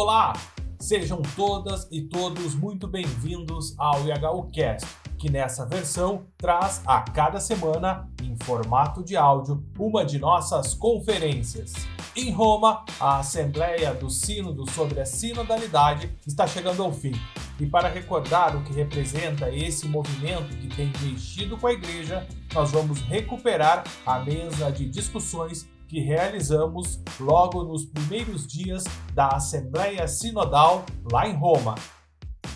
Olá! Sejam todas e todos muito bem-vindos ao IHUcast, que nessa versão traz a cada semana, em formato de áudio, uma de nossas conferências. Em Roma, a Assembleia do Sínodo sobre a Sinodalidade está chegando ao fim. E para recordar o que representa esse movimento que tem mexido com a Igreja, nós vamos recuperar a mesa de discussões que realizamos logo nos primeiros dias da Assembleia Sinodal lá em Roma.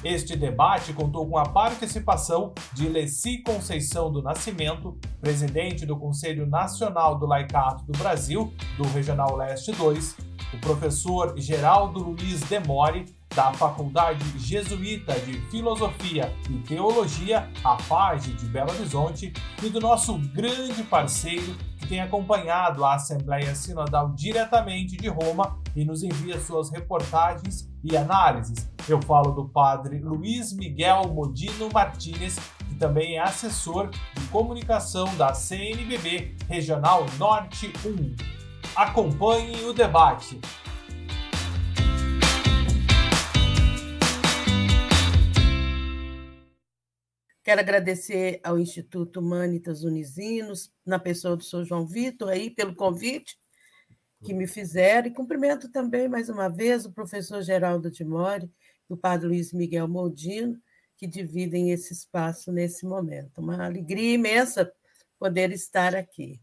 Este debate contou com a participação de Leci Conceição do Nascimento, presidente do Conselho Nacional do Laicato do Brasil, do Regional Leste 2, o professor Geraldo Luiz Demore, da Faculdade Jesuíta de Filosofia e Teologia, a FAGE de Belo Horizonte, e do nosso grande parceiro que tem acompanhado a Assembleia Sinodal diretamente de Roma e nos envia suas reportagens e análises. Eu falo do padre Luiz Miguel Modino Martínez, que também é assessor de comunicação da CNBB Regional Norte 1. Acompanhe o debate. Quero agradecer ao Instituto Humanitas Unisinos, na pessoa do Sr. João Vitor, aí, pelo convite que me fizeram, e cumprimento também, mais uma vez, o professor Geraldo de Mori e o padre Luiz Miguel Moldino, que dividem esse espaço nesse momento. Uma alegria imensa poder estar aqui.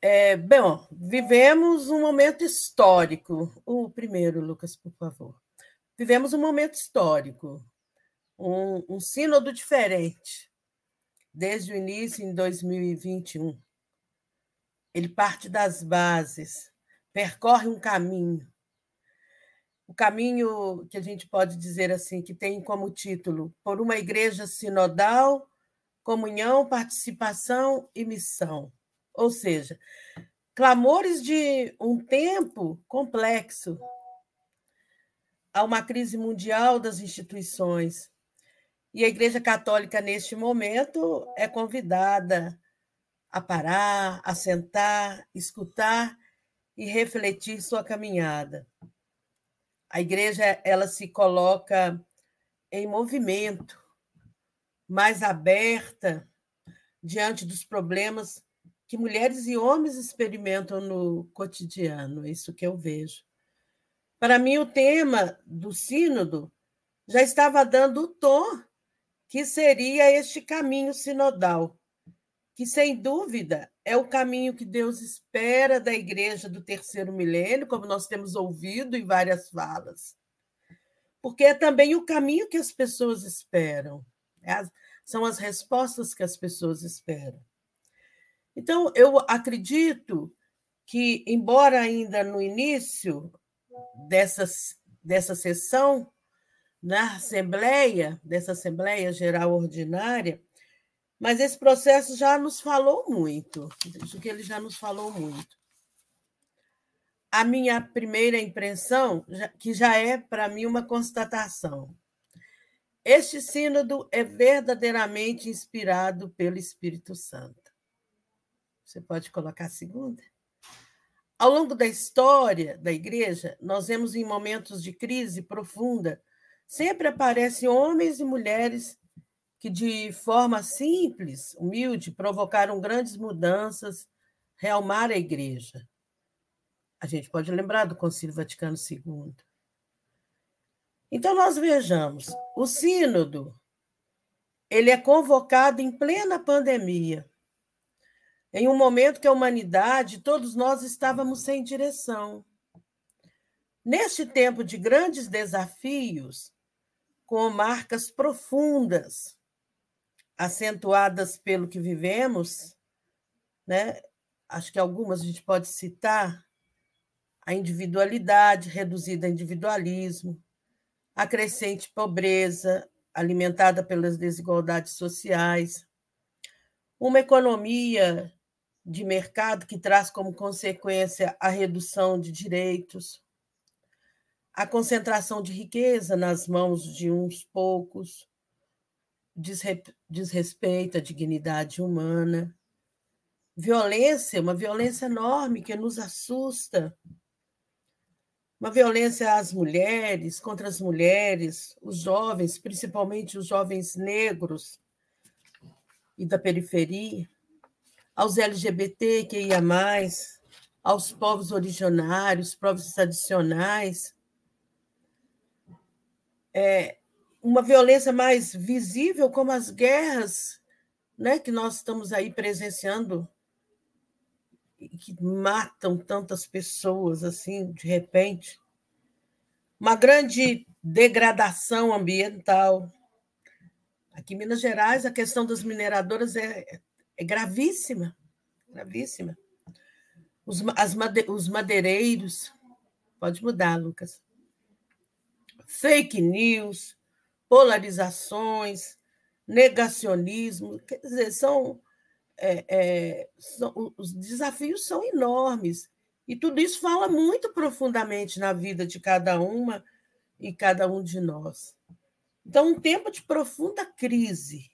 É, bom, vivemos um momento histórico. O primeiro, Lucas, por favor. Vivemos um momento histórico um, um sínodo diferente desde o início em 2021. Ele parte das bases, percorre um caminho. O caminho que a gente pode dizer assim, que tem como título Por uma Igreja Sinodal, Comunhão, Participação e Missão. Ou seja, clamores de um tempo complexo. Há uma crise mundial das instituições, e a Igreja Católica, neste momento, é convidada a parar, a sentar, escutar e refletir sua caminhada. A igreja ela se coloca em movimento, mais aberta diante dos problemas que mulheres e homens experimentam no cotidiano, é isso que eu vejo. Para mim, o tema do Sínodo já estava dando o tom que seria este caminho sinodal, que sem dúvida é o caminho que Deus espera da igreja do terceiro milênio, como nós temos ouvido em várias falas. Porque é também o caminho que as pessoas esperam, é são as respostas que as pessoas esperam. Então, eu acredito que, embora ainda no início dessas, dessa sessão, na Assembleia, dessa Assembleia Geral Ordinária, mas esse processo já nos falou muito, isso que ele já nos falou muito. A minha primeira impressão, que já é para mim uma constatação, este sínodo é verdadeiramente inspirado pelo Espírito Santo. Você pode colocar a segunda? Ao longo da história da igreja, nós vemos em momentos de crise profunda sempre aparecem homens e mulheres que, de forma simples, humilde, provocaram grandes mudanças, realmar a igreja. A gente pode lembrar do Concílio Vaticano II. Então, nós vejamos, o sínodo ele é convocado em plena pandemia, em um momento que a humanidade, todos nós estávamos sem direção. Neste tempo de grandes desafios, com marcas profundas, acentuadas pelo que vivemos, né? Acho que algumas a gente pode citar a individualidade reduzida a individualismo, a crescente pobreza alimentada pelas desigualdades sociais, uma economia de mercado que traz como consequência a redução de direitos, a concentração de riqueza nas mãos de uns poucos, desrespeito à dignidade humana, violência, uma violência enorme que nos assusta. uma violência às mulheres, contra as mulheres, os jovens, principalmente os jovens negros e da periferia, aos LGBT que ia mais, aos povos originários, povos tradicionais. É, uma violência mais visível, como as guerras né, que nós estamos aí presenciando que matam tantas pessoas assim de repente, uma grande degradação ambiental. Aqui em Minas Gerais, a questão das mineradoras é, é gravíssima, gravíssima. Os, as os madeireiros, pode mudar, Lucas. Fake news, polarizações, negacionismo, quer dizer, são é, é, são, os desafios são enormes. E tudo isso fala muito profundamente na vida de cada uma e cada um de nós. Então, um tempo de profunda crise.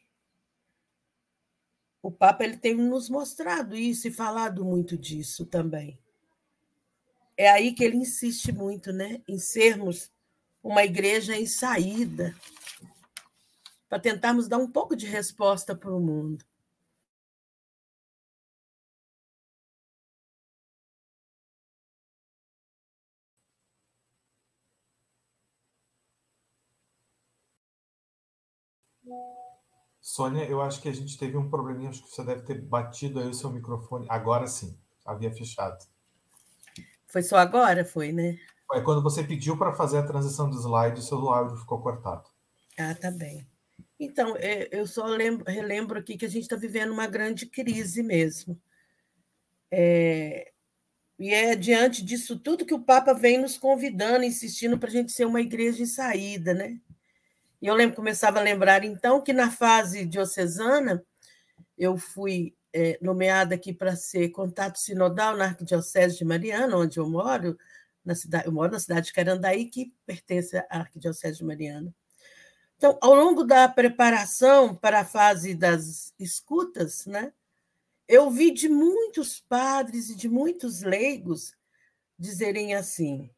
O Papa ele tem nos mostrado isso e falado muito disso também. É aí que ele insiste muito, né, em sermos uma igreja em saída, para tentarmos dar um pouco de resposta para o mundo. Sônia, eu acho que a gente teve um probleminha, acho que você deve ter batido aí o seu microfone. Agora sim, havia fechado. Foi só agora, foi, né? Foi quando você pediu para fazer a transição do slide, o seu áudio ficou cortado. Ah, tá bem. Então, é, eu só lembro, relembro aqui que a gente está vivendo uma grande crise mesmo. É, e é diante disso tudo que o Papa vem nos convidando, insistindo para a gente ser uma igreja em saída, né? E eu lembro, começava a lembrar, então, que na fase diocesana, eu fui é, nomeada aqui para ser contato sinodal na Arquidiocese de Mariana, onde eu moro, na cidade, eu moro na cidade de Carandaí, que pertence à Arquidiocese de Mariana. Então, ao longo da preparação para a fase das escutas, né, eu vi de muitos padres e de muitos leigos dizerem assim: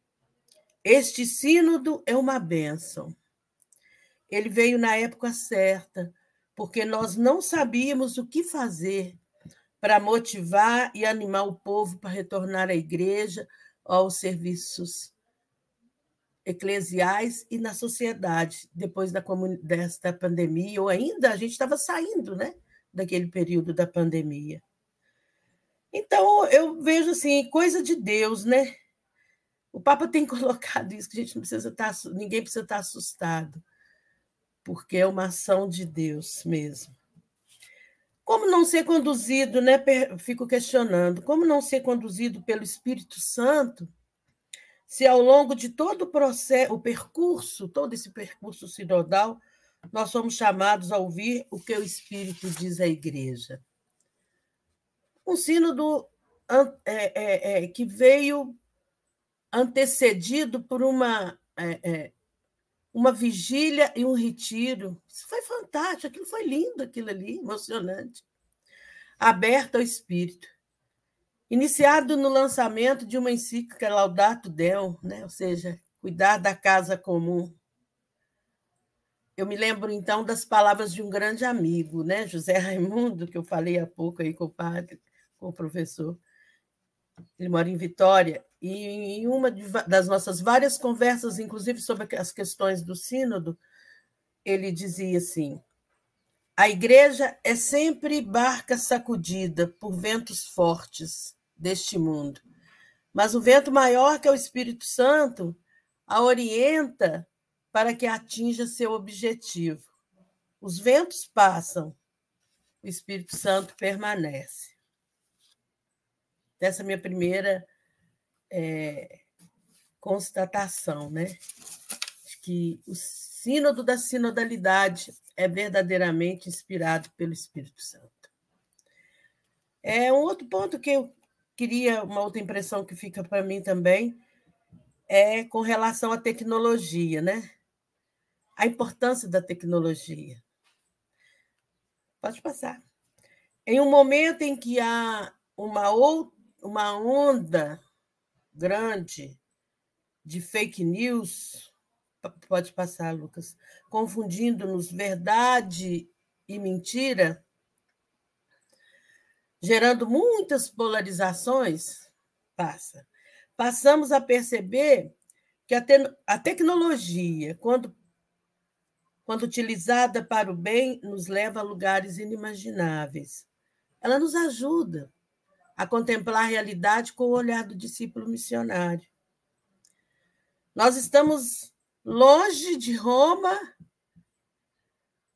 este sínodo é uma bênção ele veio na época certa, porque nós não sabíamos o que fazer para motivar e animar o povo para retornar à igreja, aos serviços eclesiais e na sociedade, depois da desta pandemia, ou ainda a gente estava saindo né, daquele período da pandemia. Então, eu vejo assim, coisa de Deus, né? O Papa tem colocado isso, que a gente não precisa estar, tá, ninguém precisa estar assustado porque é uma ação de Deus mesmo. Como não ser conduzido, né? Fico questionando, como não ser conduzido pelo Espírito Santo, se ao longo de todo o processo, o percurso, todo esse percurso sinodal, nós somos chamados a ouvir o que o Espírito diz à igreja. Um sínodo é, é, é, que veio antecedido por uma é, é, uma vigília e um retiro. Isso foi fantástico, aquilo foi lindo, aquilo ali, emocionante. Aberto ao espírito. Iniciado no lançamento de uma encíclica Laudato Del, né? ou seja, cuidar da casa comum. Eu me lembro, então, das palavras de um grande amigo, né? José Raimundo, que eu falei há pouco aí com o padre, com o professor. Ele mora em Vitória, e em uma das nossas várias conversas, inclusive sobre as questões do Sínodo, ele dizia assim: a igreja é sempre barca sacudida por ventos fortes deste mundo, mas o vento maior, que é o Espírito Santo, a orienta para que atinja seu objetivo. Os ventos passam, o Espírito Santo permanece. Essa é a minha primeira é, constatação, né? que o sínodo da sinodalidade é verdadeiramente inspirado pelo Espírito Santo. É um outro ponto que eu queria, uma outra impressão que fica para mim também, é com relação à tecnologia, né? A importância da tecnologia. Pode passar. Em um momento em que há uma, outra, uma onda grande de fake news, pode passar, Lucas, confundindo-nos verdade e mentira, gerando muitas polarizações, passa. Passamos a perceber que a, te a tecnologia, quando, quando utilizada para o bem, nos leva a lugares inimagináveis. Ela nos ajuda a contemplar a realidade com o olhar do discípulo missionário. Nós estamos longe de Roma,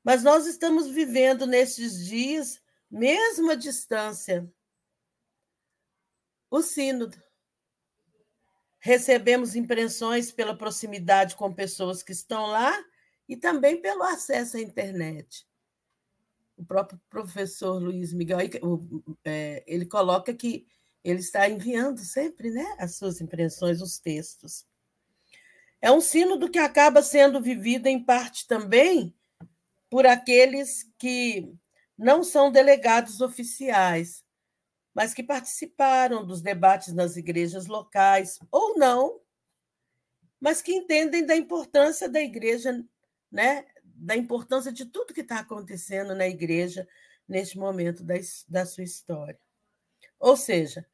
mas nós estamos vivendo nesses dias, mesmo à distância, o sínodo. Recebemos impressões pela proximidade com pessoas que estão lá e também pelo acesso à internet. O próprio professor Luiz Miguel, é, ele coloca que ele está enviando sempre né, as suas impressões, os textos. É um sínodo que acaba sendo vivido, em parte também, por aqueles que não são delegados oficiais, mas que participaram dos debates nas igrejas locais, ou não, mas que entendem da importância da igreja, né? Da importância de tudo que está acontecendo na igreja neste momento da, da sua história. Ou seja,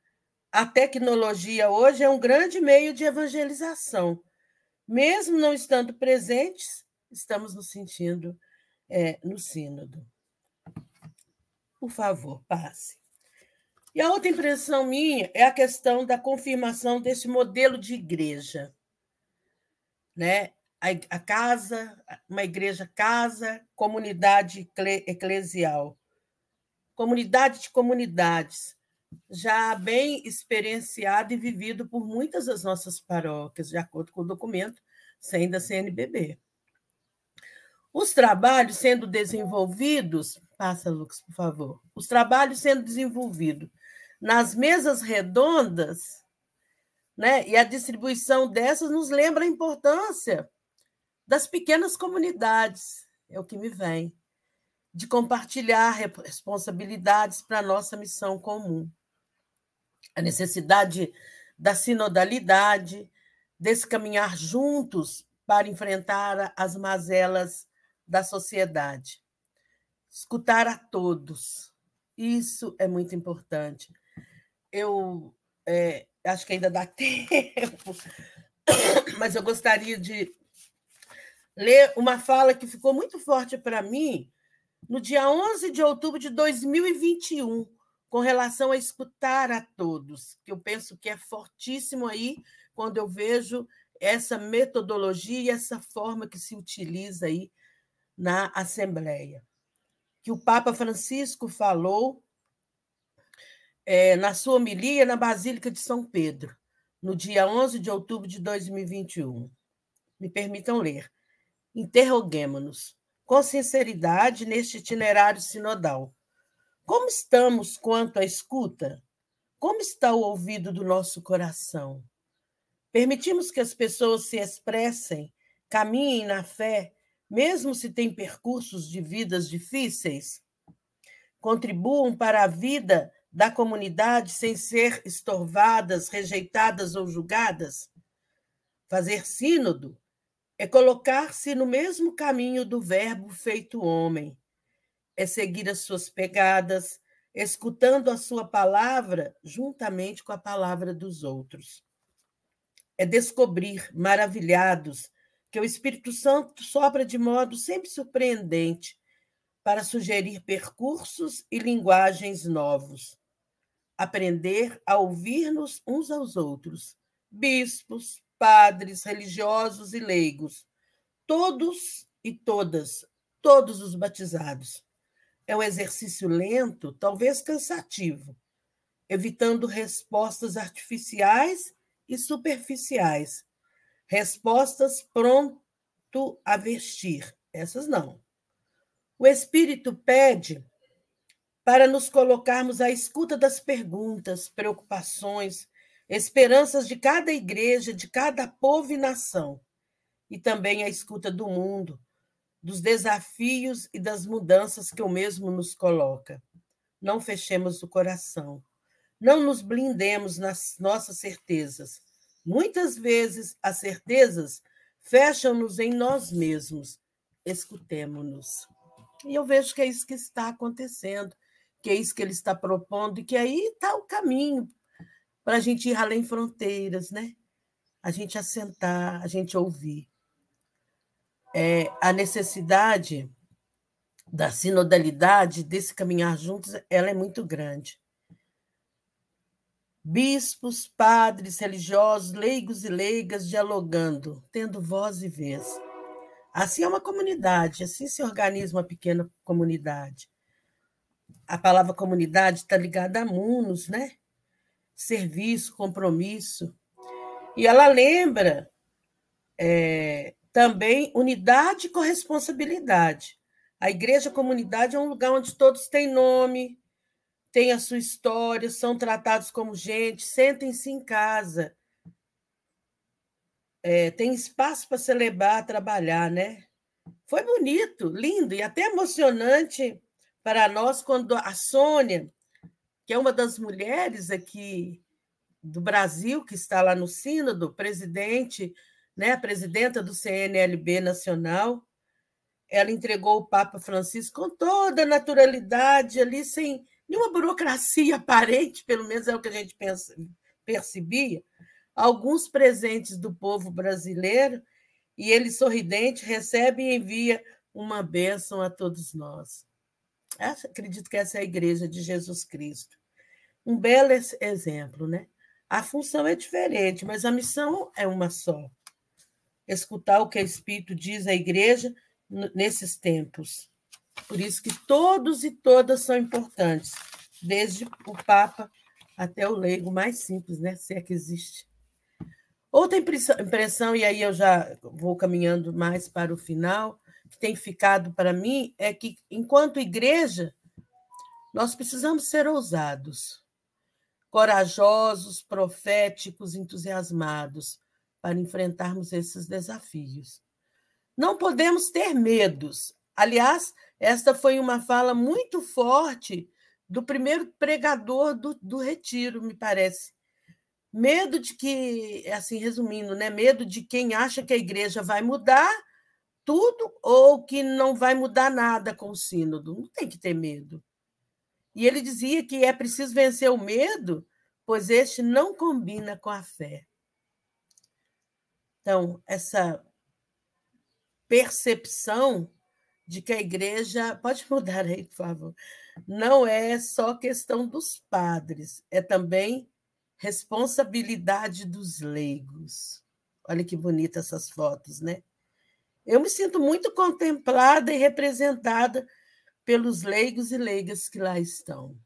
a tecnologia hoje é um grande meio de evangelização. Mesmo não estando presentes, estamos nos sentindo é, no Sínodo. Por favor, passe. E a outra impressão minha é a questão da confirmação desse modelo de igreja. Né? A, casa, uma igreja casa, comunidade eclesial. Comunidade de comunidades, já bem experienciado e vivido por muitas das nossas paróquias, de acordo com o documento sem da CNBB. Os trabalhos sendo desenvolvidos, passa, Lucas, por favor. Os trabalhos sendo desenvolvidos nas mesas redondas, né? E a distribuição dessas nos lembra a importância das pequenas comunidades, é o que me vem, de compartilhar responsabilidades para a nossa missão comum. A necessidade da sinodalidade, desse caminhar juntos para enfrentar as mazelas da sociedade. Escutar a todos, isso é muito importante eu é, acho que ainda dá tempo, mas eu gostaria de ler uma fala que ficou muito forte para mim no dia 11 de outubro de 2021, com relação a escutar a todos, que eu penso que é fortíssimo aí quando eu vejo essa metodologia e essa forma que se utiliza aí na Assembleia. Que o Papa Francisco falou é, na sua homilia na Basílica de São Pedro, no dia 11 de outubro de 2021. Me permitam ler. Interroguemos-nos com sinceridade neste itinerário sinodal. Como estamos quanto à escuta? Como está o ouvido do nosso coração? Permitimos que as pessoas se expressem, caminhem na fé, mesmo se têm percursos de vidas difíceis? Contribuam para a vida da comunidade sem ser estorvadas, rejeitadas ou julgadas? Fazer sínodo é colocar-se no mesmo caminho do Verbo feito homem, é seguir as suas pegadas, escutando a sua palavra juntamente com a palavra dos outros. É descobrir, maravilhados, que o Espírito Santo sopra de modo sempre surpreendente para sugerir percursos e linguagens novos aprender a ouvir-nos uns aos outros, bispos, padres, religiosos e leigos, todos e todas, todos os batizados. É um exercício lento, talvez cansativo, evitando respostas artificiais e superficiais, respostas pronto a vestir, essas não. O Espírito pede para nos colocarmos à escuta das perguntas, preocupações, esperanças de cada igreja, de cada povo e nação, e também à escuta do mundo, dos desafios e das mudanças que o mesmo nos coloca. Não fechemos o coração, não nos blindemos nas nossas certezas, Muitas vezes as certezas fecham-nos em nós mesmos. Escutemo-nos. E eu vejo que é isso que está acontecendo, que é isso que ele está propondo, e que aí está o caminho para a gente ir além fronteiras, né? A gente assentar, a gente ouvir. É, a necessidade da sinodalidade, desse caminhar juntos, ela é muito grande. Bispos, padres, religiosos, leigos e leigas dialogando, tendo voz e vez. Assim é uma comunidade, assim se organiza uma pequena comunidade. A palavra comunidade está ligada a munos, né? Serviço, compromisso. E ela lembra é, também unidade e corresponsabilidade. A igreja comunidade é um lugar onde todos têm nome, têm a sua história, são tratados como gente, sentem-se em casa. É, tem espaço para celebrar, trabalhar, né? Foi bonito, lindo e até emocionante para nós quando a Sônia, que é uma das mulheres aqui do Brasil que está lá no sínodo, presidente, né, presidenta do CNLB nacional, ela entregou o Papa Francisco com toda a naturalidade, ali, sem nenhuma burocracia aparente, pelo menos é o que a gente pensa, percebia, alguns presentes do povo brasileiro, e ele, sorridente, recebe e envia uma bênção a todos nós. Acredito que essa é a igreja de Jesus Cristo. Um belo exemplo, né? A função é diferente, mas a missão é uma só. Escutar o que o Espírito diz à igreja nesses tempos. Por isso que todos e todas são importantes, desde o Papa até o leigo mais simples, né? se é que existe. Outra impressão, e aí eu já vou caminhando mais para o final, que tem ficado para mim, é que, enquanto igreja, nós precisamos ser ousados, corajosos, proféticos, entusiasmados para enfrentarmos esses desafios. Não podemos ter medos. Aliás, esta foi uma fala muito forte do primeiro pregador do, do retiro, me parece. Medo de que, assim, resumindo, né? Medo de quem acha que a igreja vai mudar tudo ou que não vai mudar nada com o sínodo. Não tem que ter medo. E ele dizia que é preciso vencer o medo, pois este não combina com a fé. Então, essa percepção de que a igreja. Pode mudar aí, por favor. Não é só questão dos padres, é também responsabilidade dos leigos. Olha que bonita essas fotos, né? Eu me sinto muito contemplada e representada pelos leigos e leigas que lá estão.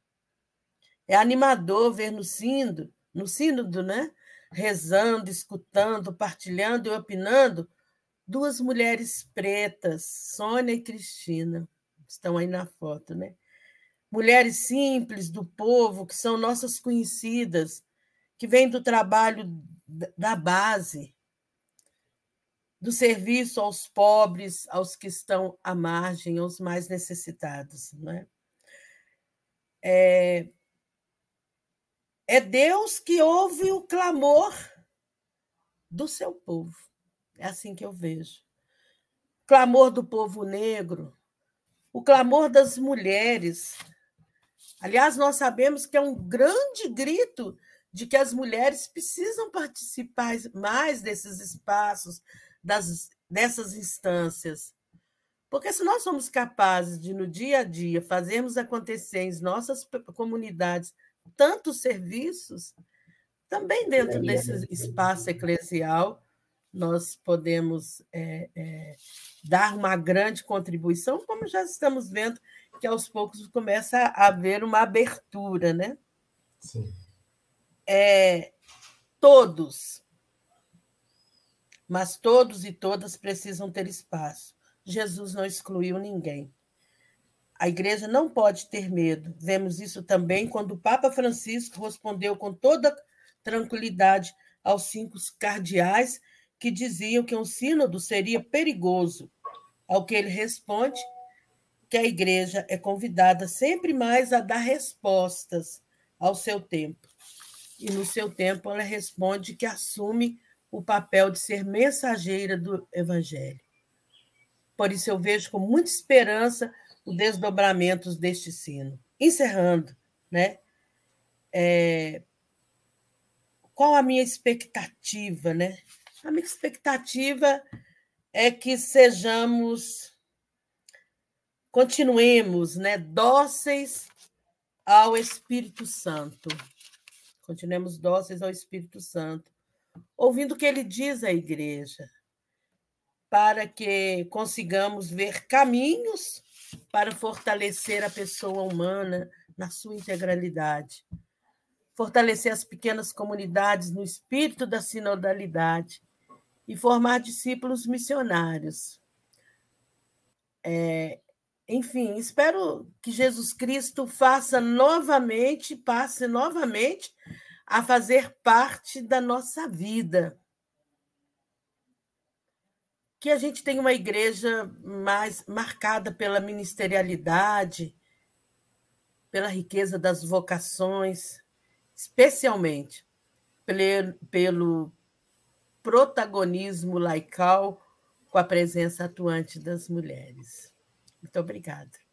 É animador ver no sínodo, no sínodo, né? Rezando, escutando, partilhando e opinando duas mulheres pretas, Sônia e Cristina, estão aí na foto, né? Mulheres simples do povo, que são nossas conhecidas, que vêm do trabalho da base, do serviço aos pobres, aos que estão à margem, aos mais necessitados. Né? É, é Deus que ouve o clamor do seu povo. É assim que eu vejo. O clamor do povo negro, o clamor das mulheres. Aliás, nós sabemos que é um grande grito de que as mulheres precisam participar mais desses espaços, das, dessas instâncias. Porque se nós somos capazes de, no dia a dia, fazermos acontecer em nossas comunidades tantos serviços, também dentro desse espaço eclesial, nós podemos é, é, dar uma grande contribuição, como já estamos vendo que aos poucos começa a haver uma abertura, né? Sim. É, todos, mas todos e todas precisam ter espaço. Jesus não excluiu ninguém. A igreja não pode ter medo. Vemos isso também quando o Papa Francisco respondeu com toda tranquilidade aos cinco cardeais que diziam que um sínodo seria perigoso, ao que ele responde que a igreja é convidada sempre mais a dar respostas ao seu tempo. e no seu tempo ela responde que assume o papel de ser mensageira do Evangelho. Por isso eu vejo com muita esperança os desdobramentos deste sino. Encerrando, né? É... Qual a minha expectativa, né? A minha expectativa é que sejamos, continuemos, né, dóceis ao Espírito Santo. Continuemos dóceis ao Espírito Santo, ouvindo o que ele diz à igreja, para que consigamos ver caminhos para fortalecer a pessoa humana na sua integralidade, fortalecer as pequenas comunidades no espírito da sinodalidade e formar discípulos missionários. É, enfim, espero que Jesus Cristo faça novamente, passe novamente a fazer parte da nossa vida. Que a gente tenha uma igreja mais marcada pela ministerialidade, pela riqueza das vocações, especialmente pelo protagonismo laical com a presença atuante das mulheres. Muito obrigada.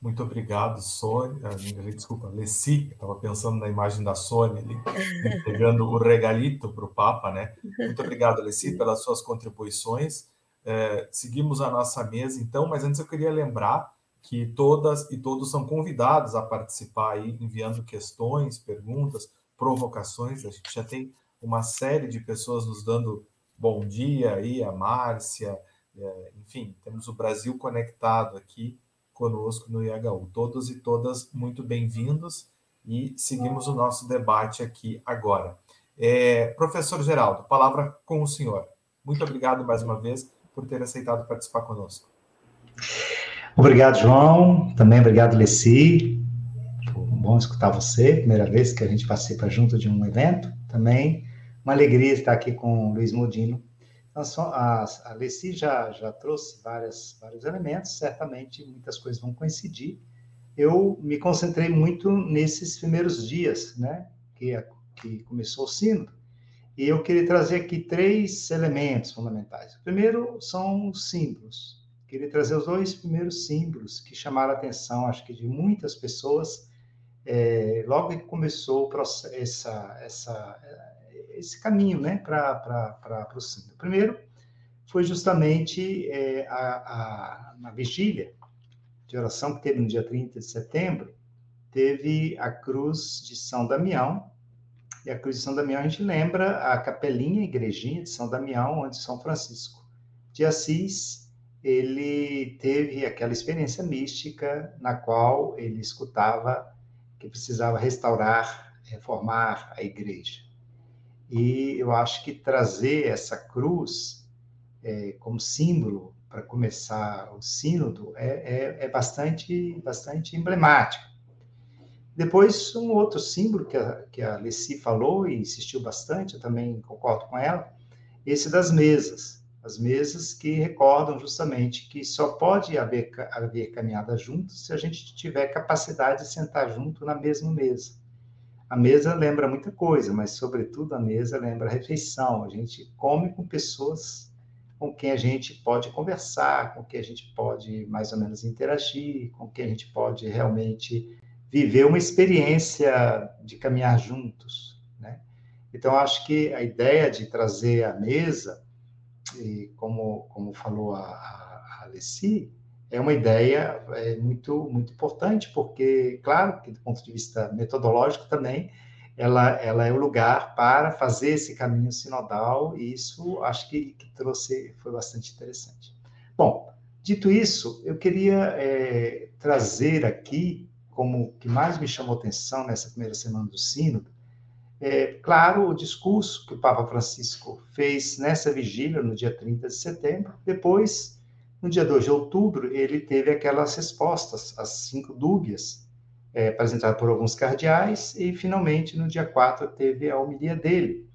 Muito obrigado, Sônia. Ah, desculpa, Leci. Estava pensando na imagem da Sônia ali, entregando o regalito para o Papa, né? Muito obrigado, Leci, pelas suas contribuições. É, seguimos a nossa mesa, então, mas antes eu queria lembrar que todas e todos são convidados a participar aí, enviando questões, perguntas, provocações. A gente já tem uma série de pessoas nos dando bom dia aí, a Márcia, é, enfim, temos o Brasil conectado aqui conosco no IHU. Todos e todas muito bem-vindos e seguimos o nosso debate aqui agora. É, professor Geraldo, palavra com o senhor. Muito obrigado mais uma vez por ter aceitado participar conosco. Obrigado, João. Também obrigado, Leci. Bom escutar você. Primeira vez que a gente participa junto de um evento. Também uma alegria estar aqui com o Luiz Modino a, a Leci já, já trouxe várias, vários elementos, certamente muitas coisas vão coincidir. Eu me concentrei muito nesses primeiros dias, né, que, que começou o sínodo, e eu queria trazer aqui três elementos fundamentais. O primeiro são os símbolos. Queria trazer os dois primeiros símbolos que chamaram a atenção, acho que de muitas pessoas, é, logo que começou essa, essa, esse caminho né, para o símbolo. Primeiro, foi justamente é, a, a, vigília de oração que teve no dia 30 de setembro, teve a cruz de São Damião, e a cruz de São Damião a gente lembra a capelinha, a igrejinha de São Damião, onde São Francisco de Assis, ele teve aquela experiência mística na qual ele escutava que precisava restaurar, reformar a igreja. E eu acho que trazer essa cruz é, como símbolo para começar o sínodo é, é, é, bastante, bastante emblemático. Depois, um outro símbolo que a, que a Leci falou e insistiu bastante, eu também concordo com ela, esse das mesas. As mesas que recordam justamente que só pode haver, haver caminhada junto se a gente tiver capacidade de sentar junto na mesma mesa. A mesa lembra muita coisa, mas, sobretudo, a mesa lembra a refeição. A gente come com pessoas com quem a gente pode conversar, com quem a gente pode mais ou menos interagir, com quem a gente pode realmente viver uma experiência de caminhar juntos, né? Então, acho que a ideia de trazer a mesa, e como, como falou a, a, Alessi, é uma ideia é, muito, muito importante, porque, claro, que do ponto de vista metodológico também, ela, ela é o lugar para fazer esse caminho sinodal, e isso acho que, que trouxe, foi bastante interessante. Bom, dito isso, eu queria é, trazer aqui, como que mais me chamou atenção nessa primeira semana do Sínodo, é, claro, o discurso que o Papa Francisco fez nessa vigília, no dia 30 de setembro, depois no dia 2 de outubro, ele teve aquelas respostas, as cinco dúbias, é, apresentadas por alguns cardeais, e finalmente, no dia 4, teve a homilia dele,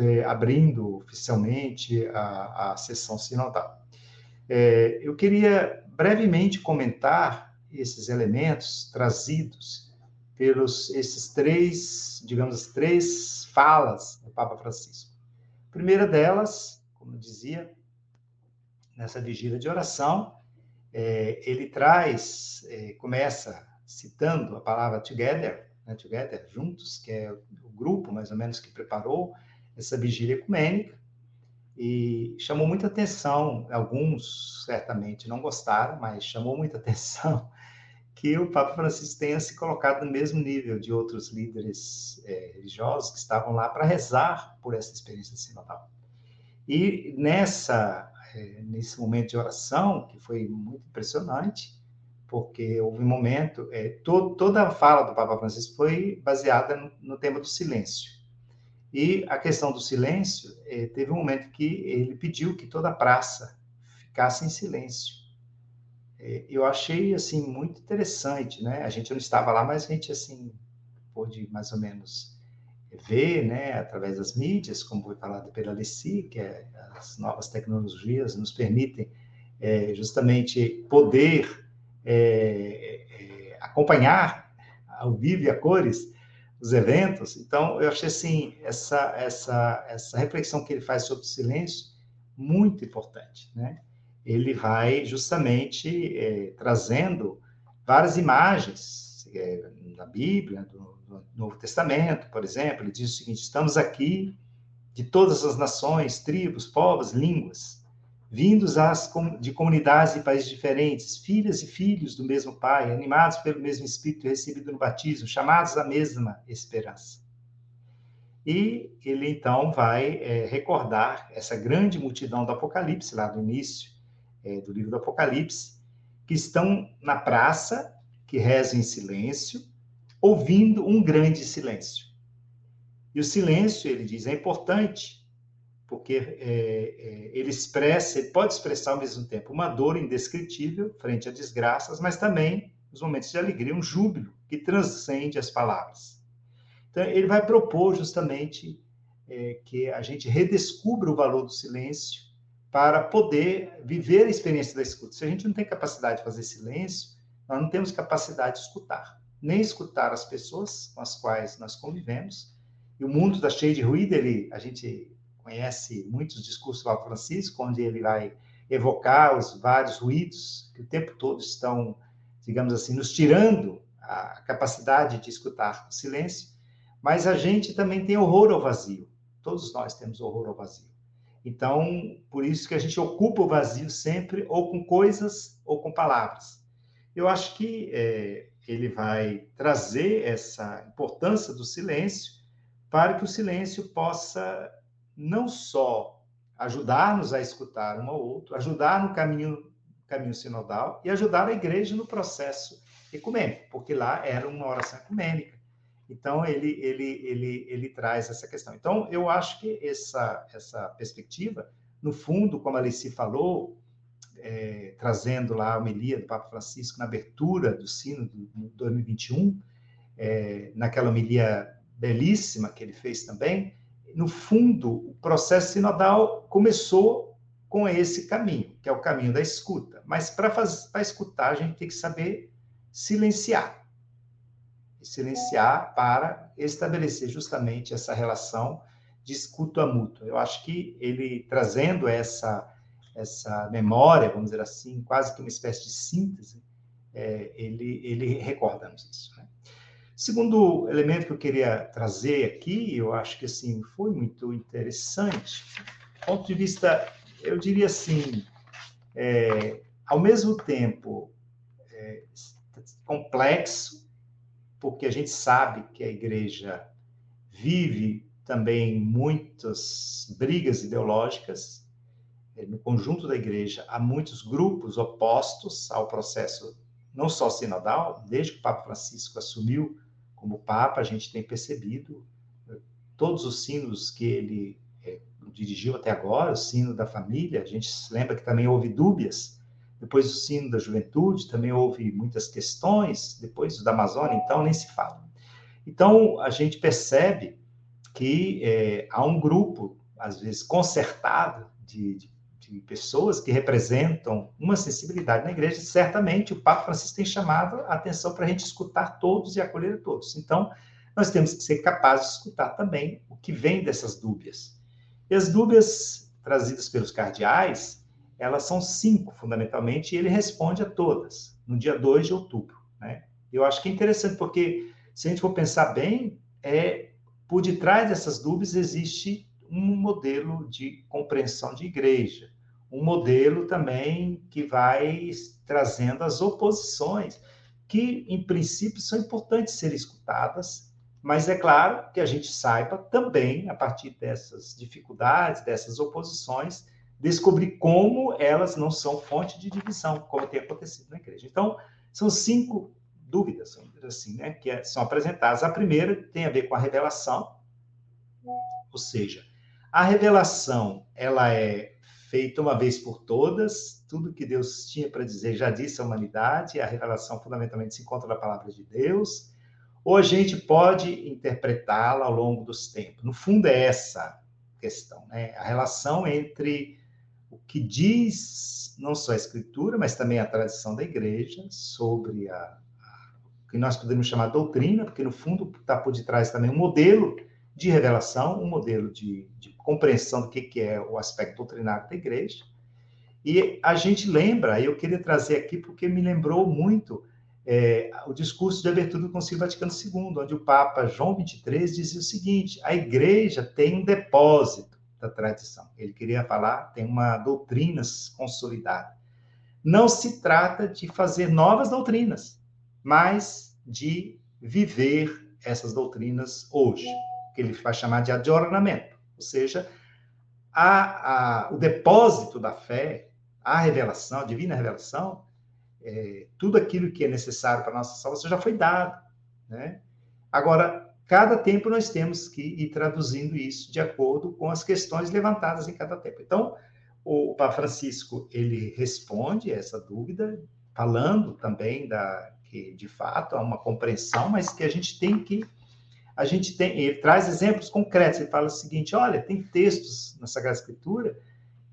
é, abrindo oficialmente a, a sessão sinodal. É, eu queria brevemente comentar esses elementos trazidos pelos esses três, digamos, três falas do Papa Francisco. A primeira delas, como dizia, nessa vigília de oração, é, ele traz, é, começa citando a palavra together, né, together, juntos, que é o grupo, mais ou menos, que preparou essa vigília ecumênica, e chamou muita atenção, alguns certamente não gostaram, mas chamou muita atenção que o Papa Francisco tenha se colocado no mesmo nível de outros líderes é, religiosos que estavam lá para rezar por essa experiência sinodal. E nessa é, nesse momento de oração, que foi muito impressionante, porque houve um momento, é, to, toda a fala do Papa Francisco foi baseada no, no tema do silêncio. E a questão do silêncio, é, teve um momento que ele pediu que toda a praça ficasse em silêncio. É, eu achei, assim, muito interessante, né? A gente não estava lá, mas a gente, assim, pôde mais ou menos ver, né, através das mídias, como foi falado pela Alessi, que é, as novas tecnologias nos permitem é, justamente poder é, é, acompanhar ao vivo e a cores os eventos. Então, eu achei assim essa essa essa reflexão que ele faz sobre o silêncio muito importante, né? Ele vai justamente é, trazendo várias imagens é, Bíblia, do, no Novo Testamento, por exemplo, ele diz o seguinte: estamos aqui de todas as nações, tribos, povos, línguas, vindos às, de comunidades e países diferentes, filhas e filhos do mesmo Pai, animados pelo mesmo Espírito recebido no batismo, chamados à mesma esperança. E ele então vai é, recordar essa grande multidão do Apocalipse, lá do início é, do livro do Apocalipse, que estão na praça, que rezam em silêncio, ouvindo um grande silêncio. E o silêncio, ele diz, é importante, porque é, é, ele expressa, ele pode expressar ao mesmo tempo uma dor indescritível frente a desgraças, mas também os momentos de alegria, um júbilo que transcende as palavras. Então, ele vai propor justamente é, que a gente redescubra o valor do silêncio para poder viver a experiência da escuta. Se a gente não tem capacidade de fazer silêncio, nós não temos capacidade de escutar nem escutar as pessoas com as quais nós convivemos. E o mundo está cheio de ruído, ele, a gente conhece muitos discursos do Papa Francisco, onde ele vai evocar os vários ruídos que o tempo todo estão, digamos assim, nos tirando a capacidade de escutar o silêncio, mas a gente também tem horror ao vazio. Todos nós temos horror ao vazio. Então, por isso que a gente ocupa o vazio sempre, ou com coisas, ou com palavras. Eu acho que é, ele vai trazer essa importância do silêncio para que o silêncio possa não só ajudar-nos a escutar um ao outro, ajudar no caminho, caminho sinodal e ajudar a igreja no processo ecumênico, porque lá era uma oração ecumênica. Então, ele, ele, ele, ele traz essa questão. Então, eu acho que essa, essa perspectiva, no fundo, como a Alice falou, é, trazendo lá a homilia do Papa Francisco na abertura do sino de 2021, é, naquela homilia belíssima que ele fez também, no fundo, o processo sinodal começou com esse caminho, que é o caminho da escuta. Mas para escutar, a gente tem que saber silenciar. Silenciar para estabelecer justamente essa relação de escuta mútua. Eu acho que ele trazendo essa essa memória, vamos dizer assim, quase que uma espécie de síntese, é, ele, ele recorda-nos isso. Né? Segundo elemento que eu queria trazer aqui, eu acho que assim foi muito interessante, do ponto de vista, eu diria assim, é, ao mesmo tempo é, complexo, porque a gente sabe que a igreja vive também muitas brigas ideológicas, no conjunto da igreja, há muitos grupos opostos ao processo, não só sinodal, desde que o Papa Francisco assumiu como Papa, a gente tem percebido é, todos os sinos que ele é, dirigiu até agora, o sino da família, a gente se lembra que também houve dúbias, depois o sino da juventude, também houve muitas questões, depois o da Amazônia, então nem se fala. Então, a gente percebe que é, há um grupo, às vezes concertado, de, de de pessoas que representam uma sensibilidade na igreja, certamente o Papa Francisco tem chamado a atenção para a gente escutar todos e acolher todos. Então, nós temos que ser capazes de escutar também o que vem dessas dúvidas. E as dúvidas trazidas pelos cardeais, elas são cinco, fundamentalmente, e ele responde a todas, no dia 2 de outubro. Né? Eu acho que é interessante, porque se a gente for pensar bem, é por detrás dessas dúvidas existe um modelo de compreensão de igreja, um modelo também que vai trazendo as oposições, que em princípio são importantes serem escutadas, mas é claro que a gente saiba também, a partir dessas dificuldades, dessas oposições, descobrir como elas não são fonte de divisão, como tem acontecido na igreja. Então, são cinco dúvidas, assim, né, que é, são apresentadas. A primeira tem a ver com a revelação, ou seja, a revelação, ela é feita uma vez por todas, tudo que Deus tinha para dizer já disse à humanidade, a revelação fundamentalmente se encontra na palavra de Deus, ou a gente pode interpretá-la ao longo dos tempos. No fundo é essa questão, né? A relação entre o que diz não só a escritura, mas também a tradição da igreja sobre a que nós podemos chamar doutrina, porque no fundo está por detrás também um modelo de revelação, um modelo de, de compreensão do que, que é o aspecto doutrinário da igreja. E a gente lembra, eu queria trazer aqui porque me lembrou muito é, o discurso de abertura do Concílio Vaticano II, onde o Papa João XXIII dizia o seguinte: a igreja tem um depósito da tradição. Ele queria falar, tem uma doutrina consolidada. Não se trata de fazer novas doutrinas, mas de viver essas doutrinas hoje, que ele vai chamar de adornamento, ou seja, a, a, o depósito da fé, a revelação, a divina revelação, é, tudo aquilo que é necessário para a nossa salvação já foi dado, né? Agora, cada tempo nós temos que ir traduzindo isso de acordo com as questões levantadas em cada tempo. Então, o Papa Francisco, ele responde essa dúvida, falando também da, que de fato há uma compreensão, mas que a gente tem que a gente tem, ele traz exemplos concretos, ele fala o seguinte, olha, tem textos na Sagrada Escritura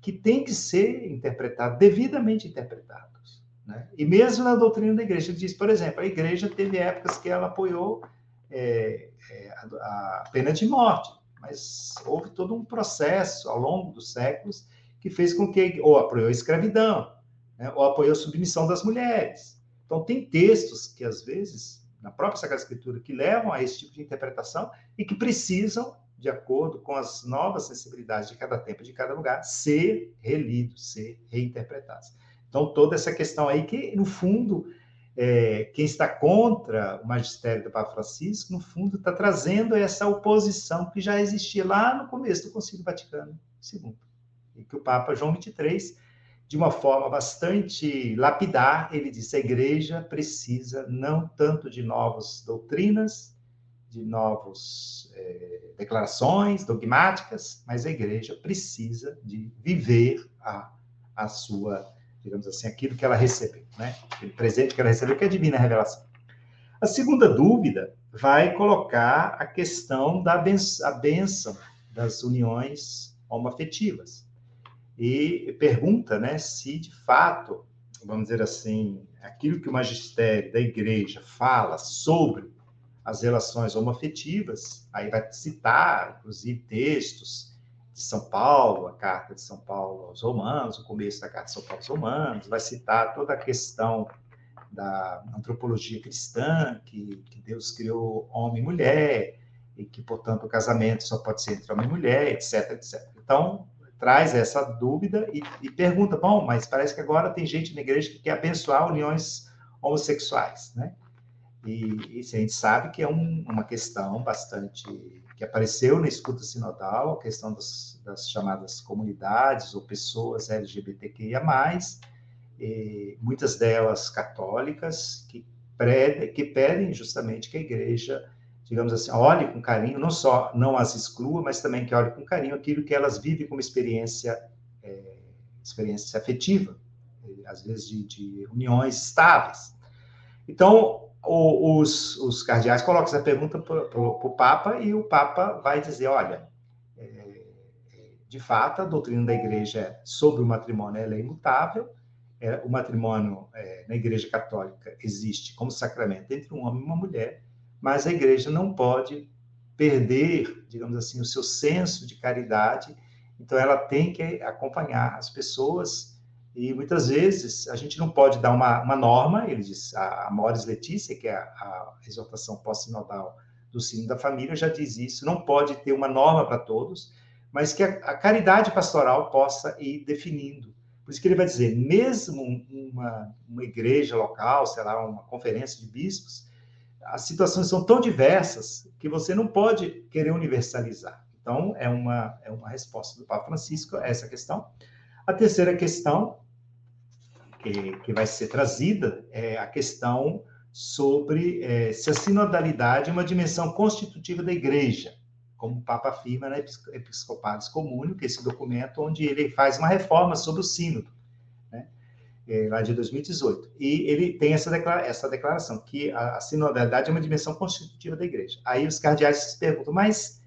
que tem que ser interpretados, devidamente interpretados, né? E mesmo na doutrina da igreja, ele diz, por exemplo, a igreja teve épocas que ela apoiou é, é, a, a pena de morte, mas houve todo um processo ao longo dos séculos que fez com que, ou apoiou a escravidão, né? ou apoiou a submissão das mulheres, então, tem textos que, às vezes, na própria Sagrada Escritura, que levam a esse tipo de interpretação e que precisam, de acordo com as novas sensibilidades de cada tempo, de cada lugar, ser relidos, ser reinterpretados. Então, toda essa questão aí que, no fundo, é, quem está contra o magistério do Papa Francisco, no fundo, está trazendo essa oposição que já existia lá no começo do Concílio Vaticano II, e que o Papa João XXIII de uma forma bastante lapidar, ele diz: a igreja precisa não tanto de novas doutrinas, de novas é, declarações dogmáticas, mas a igreja precisa de viver a, a sua, digamos assim, aquilo que ela recebeu, né? Aquele presente que ela recebeu, que é a divina revelação. A segunda dúvida vai colocar a questão da benção, a bênção das uniões homoafetivas e pergunta né, se de fato, vamos dizer assim, aquilo que o magistério da igreja fala sobre as relações homoafetivas, aí vai citar, inclusive, textos de São Paulo, a carta de São Paulo aos Romanos, o começo da carta de São Paulo aos Romanos, vai citar toda a questão da antropologia cristã, que, que Deus criou homem e mulher, e que, portanto, o casamento só pode ser entre homem e mulher, etc, etc. Então, traz essa dúvida e, e, pergunta: bom, mas parece que agora tem gente na igreja que quer abençoar uniões homossexuais, né? E, e a gente sabe que é um, uma questão bastante que apareceu na escuta sinodal, a questão das, das chamadas comunidades ou pessoas LGBTQIA+, e muitas delas católicas, que, que pedem justamente que a igreja digamos assim, olhe com carinho, não só não as exclua, mas também que olhe com carinho aquilo que elas vivem como experiência, é, experiência afetiva, às vezes de, de uniões estáveis. Então, o, os, os cardeais colocam essa pergunta para o Papa e o Papa vai dizer, olha, é, de fato, a doutrina da igreja sobre o matrimônio é imutável. É, o matrimônio é, na igreja católica existe como sacramento entre um homem e uma mulher, mas a igreja não pode perder, digamos assim, o seu senso de caridade. Então, ela tem que acompanhar as pessoas e muitas vezes a gente não pode dar uma, uma norma, ele diz, a, a Mores Letícia, que é a, a exortação pós-sinodal do sino da família, já diz isso, não pode ter uma norma para todos, mas que a, a, caridade pastoral possa ir definindo. Por isso que ele vai dizer, mesmo uma, uma igreja local, sei lá, uma conferência de bispos, as situações são tão diversas que você não pode querer universalizar. Então, é uma, é uma resposta do Papa Francisco a essa questão. A terceira questão que, que vai ser trazida é a questão sobre é, se a sinodalidade é uma dimensão constitutiva da igreja, como o Papa afirma na Episcopalis Comúnio, que é esse documento onde ele faz uma reforma sobre o sínodo, é, lá de 2018. E ele tem essa, declara essa declaração, que a, a sinodalidade é uma dimensão constitutiva da igreja. Aí os cardeais se perguntam, mas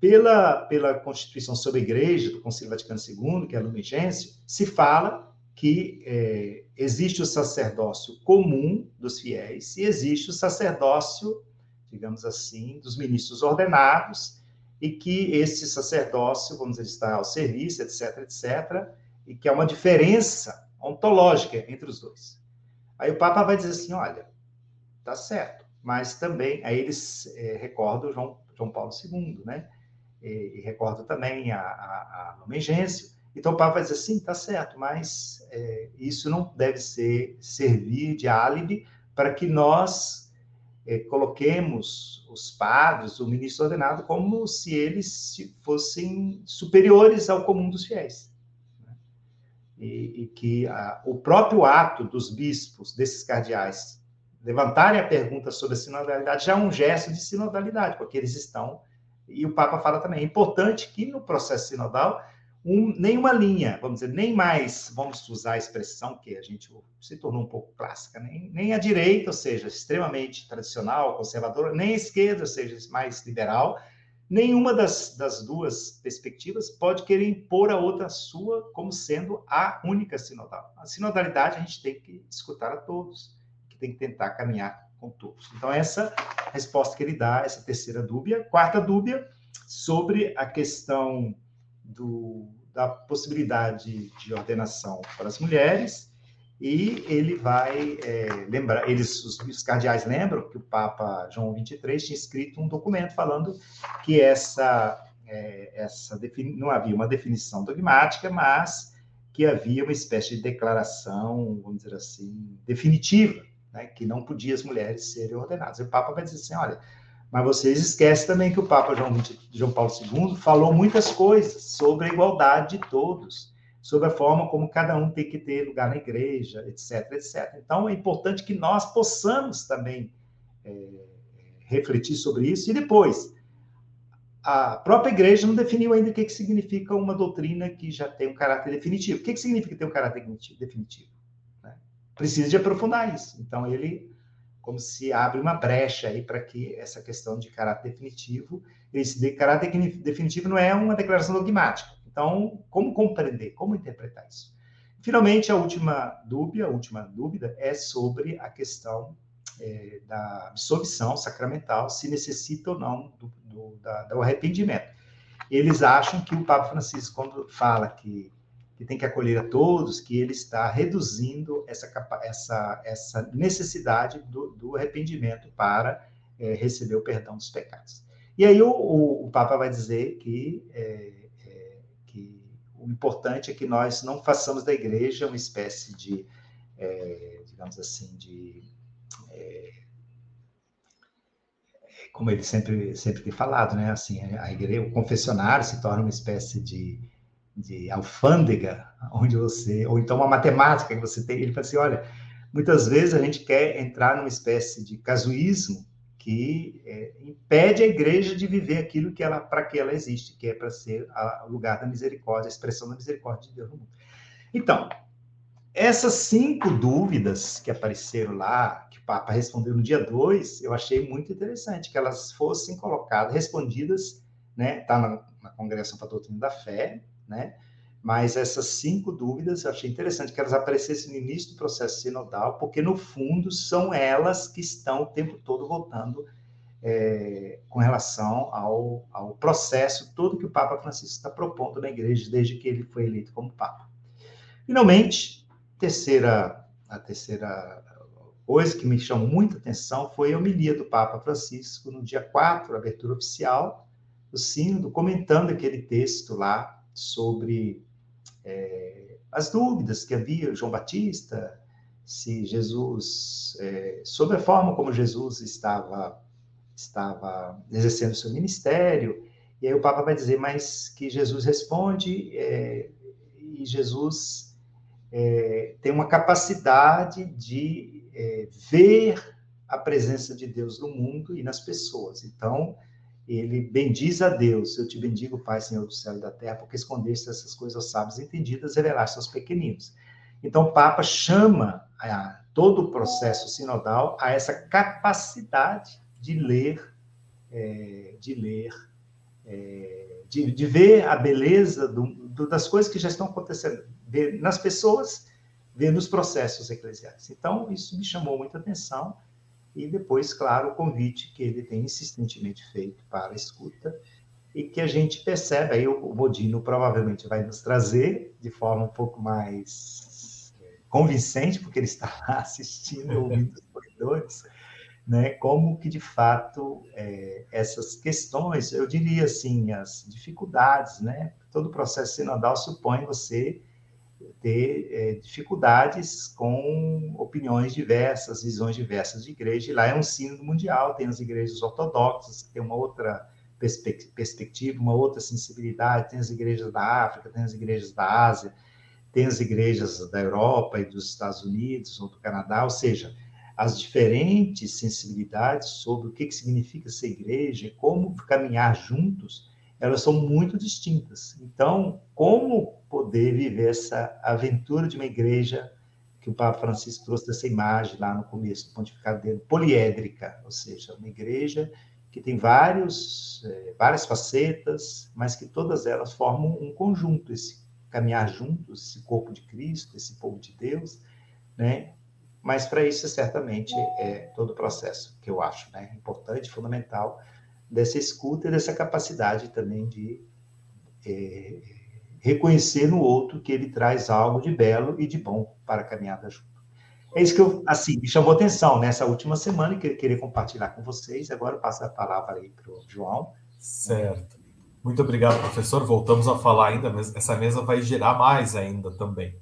pela, pela Constituição sobre a Igreja, do Concílio Vaticano II, que é a Lumen Gentium, se fala que é, existe o sacerdócio comum dos fiéis e existe o sacerdócio, digamos assim, dos ministros ordenados, e que esse sacerdócio, vamos dizer, está ao serviço, etc., etc., e que há uma diferença ontológica entre os dois. Aí o Papa vai dizer assim: olha, tá certo, mas também, aí eles é, recordam João, João Paulo II, né? E, e também a, a, a então o Papa vai dizer, sim, tá certo, mas é, isso não deve ser servir de álibi para que nós é, coloquemos os padres, o ministro ordenado, como se eles fossem superiores ao comum dos fiéis. E, e, que a, o próprio ato dos bispos, desses cardeais, levantarem a pergunta sobre a sinodalidade já é um gesto de sinodalidade, porque eles estão, e o Papa fala também, é importante que no processo sinodal um, nenhuma linha, vamos dizer, nem mais, vamos usar a expressão que a gente se tornou um pouco clássica, nem, nem a direita, ou seja, extremamente tradicional, conservadora, nem a esquerda, ou seja, mais liberal, nenhuma das, das duas perspectivas pode querer impor a outra sua como sendo a única sinodal. A sinodalidade a gente tem que escutar a todos, que tem que tentar caminhar com todos. Então, essa resposta que ele dá, essa terceira dúvida. Quarta dúvida, sobre a questão do, da possibilidade de ordenação para as mulheres, e ele vai é, lembrar, eles, os, os, cardeais lembram que o Papa João XXIII tinha escrito um documento falando que essa, é, essa não havia uma definição dogmática, mas que havia uma espécie de declaração, vamos dizer assim, definitiva, né, que não podia as mulheres serem ordenadas. E o Papa vai dizer assim, olha, mas vocês esquecem também que o Papa João, João Paulo II falou muitas coisas sobre a igualdade de todos, sobre a forma como cada um tem que ter lugar na igreja, etc, etc. Então, é importante que nós possamos também é, refletir sobre isso. E depois, a própria igreja não definiu ainda o que, que significa uma doutrina que já tem um caráter definitivo. O que, que significa ter um caráter definitivo? Né? Precisa de aprofundar isso. Então, ele como se abre uma brecha aí para que essa questão de caráter definitivo, esse de caráter definitivo não é uma declaração dogmática. Então, como compreender, como interpretar isso? Finalmente, a última dúvida, a última dúvida é sobre a questão é, da absolvição sacramental, se necessita ou não do, do, da, do arrependimento. Eles acham que o Papa Francisco, quando fala que que tem que acolher a todos, que ele está reduzindo essa, essa, essa necessidade do, do arrependimento para é, receber o perdão dos pecados. E aí o, o, o Papa vai dizer que, é, que, o importante é que nós não façamos da igreja uma espécie de, é, digamos assim, de é, como ele sempre sempre tem falado, né? Assim, a igreja, o confessionário se torna uma espécie de de alfândega, onde você, ou então uma matemática que você tem, ele fala assim, olha, muitas vezes a gente quer entrar numa espécie de casuísmo que é, impede a igreja de viver aquilo que ela, para que ela existe, que é para ser o lugar da misericórdia, a expressão da misericórdia de Deus no mundo. Então, essas cinco dúvidas que apareceram lá, que o Papa respondeu no dia 2, eu achei muito interessante que elas fossem colocadas, respondidas, né? Tá na Congregação para a Doutrina da Fé, né? Mas essas cinco dúvidas eu achei interessante que elas aparecessem no início do processo sinodal, porque no fundo são elas que estão o tempo todo voltando é, com relação ao, ao processo todo que o Papa Francisco está propondo na igreja desde que ele foi eleito como Papa. Finalmente, terceira, a terceira coisa que me chamou muita atenção foi a homilia do Papa Francisco no dia 4, abertura oficial do sínodo, comentando aquele texto lá sobre é, as dúvidas que havia, João Batista, se Jesus, é, sobre a forma como Jesus estava, estava exercendo seu ministério, e aí o Papa vai dizer, mas que Jesus responde, é, e Jesus é, tem uma capacidade de é, ver a presença de Deus no mundo e nas pessoas. Então, ele bendiz a Deus, eu te bendigo, Pai, Senhor do céu e da terra, porque escondeste essas coisas sábias entendidas, revelaste aos pequeninos. Então, o Papa chama a, todo o processo sinodal a essa capacidade de ler, é, de ler, é, de, de, ver a beleza do, do, das coisas que já estão acontecendo, ver nas pessoas, ver nos processos eclesiais. Então, isso me chamou muita atenção e depois, claro, o convite que ele tem insistentemente feito para a escuta e que a gente percebe, aí o Modino provavelmente vai nos trazer de forma um pouco mais convincente, porque ele está lá assistindo, ouvindo os corredores, né, como que de fato é, essas questões, eu diria assim, as dificuldades, né, todo o processo sinodal supõe você ter é, dificuldades com opiniões diversas, visões diversas de igreja. E lá é um sínodo mundial, tem as igrejas ortodoxas, que tem uma outra perspectiva, uma outra sensibilidade, tem as igrejas da África, tem as igrejas da Ásia, tem as igrejas da Europa e dos Estados Unidos ou do Canadá, ou seja, as diferentes sensibilidades sobre o que, que significa ser igreja como caminhar juntos elas são muito distintas. Então, como poder viver essa aventura de uma igreja que o Papa Francisco trouxe dessa imagem lá no começo do pontificado dele, poliédrica, ou seja, uma igreja que tem vários, é, várias facetas, mas que todas elas formam um conjunto, esse caminhar juntos, esse corpo de Cristo, esse povo de Deus, né? Mas para isso, certamente, é todo o processo que eu acho né? importante, fundamental, dessa escuta e dessa capacidade também de é, reconhecer no outro que ele traz algo de belo e de bom para a caminhada junto. É isso que eu, assim, me chamou atenção nessa última semana e que queria compartilhar com vocês. Agora eu passo a palavra aí para o João. Certo. Muito obrigado, professor. Voltamos a falar ainda, mas essa mesa vai girar mais ainda também.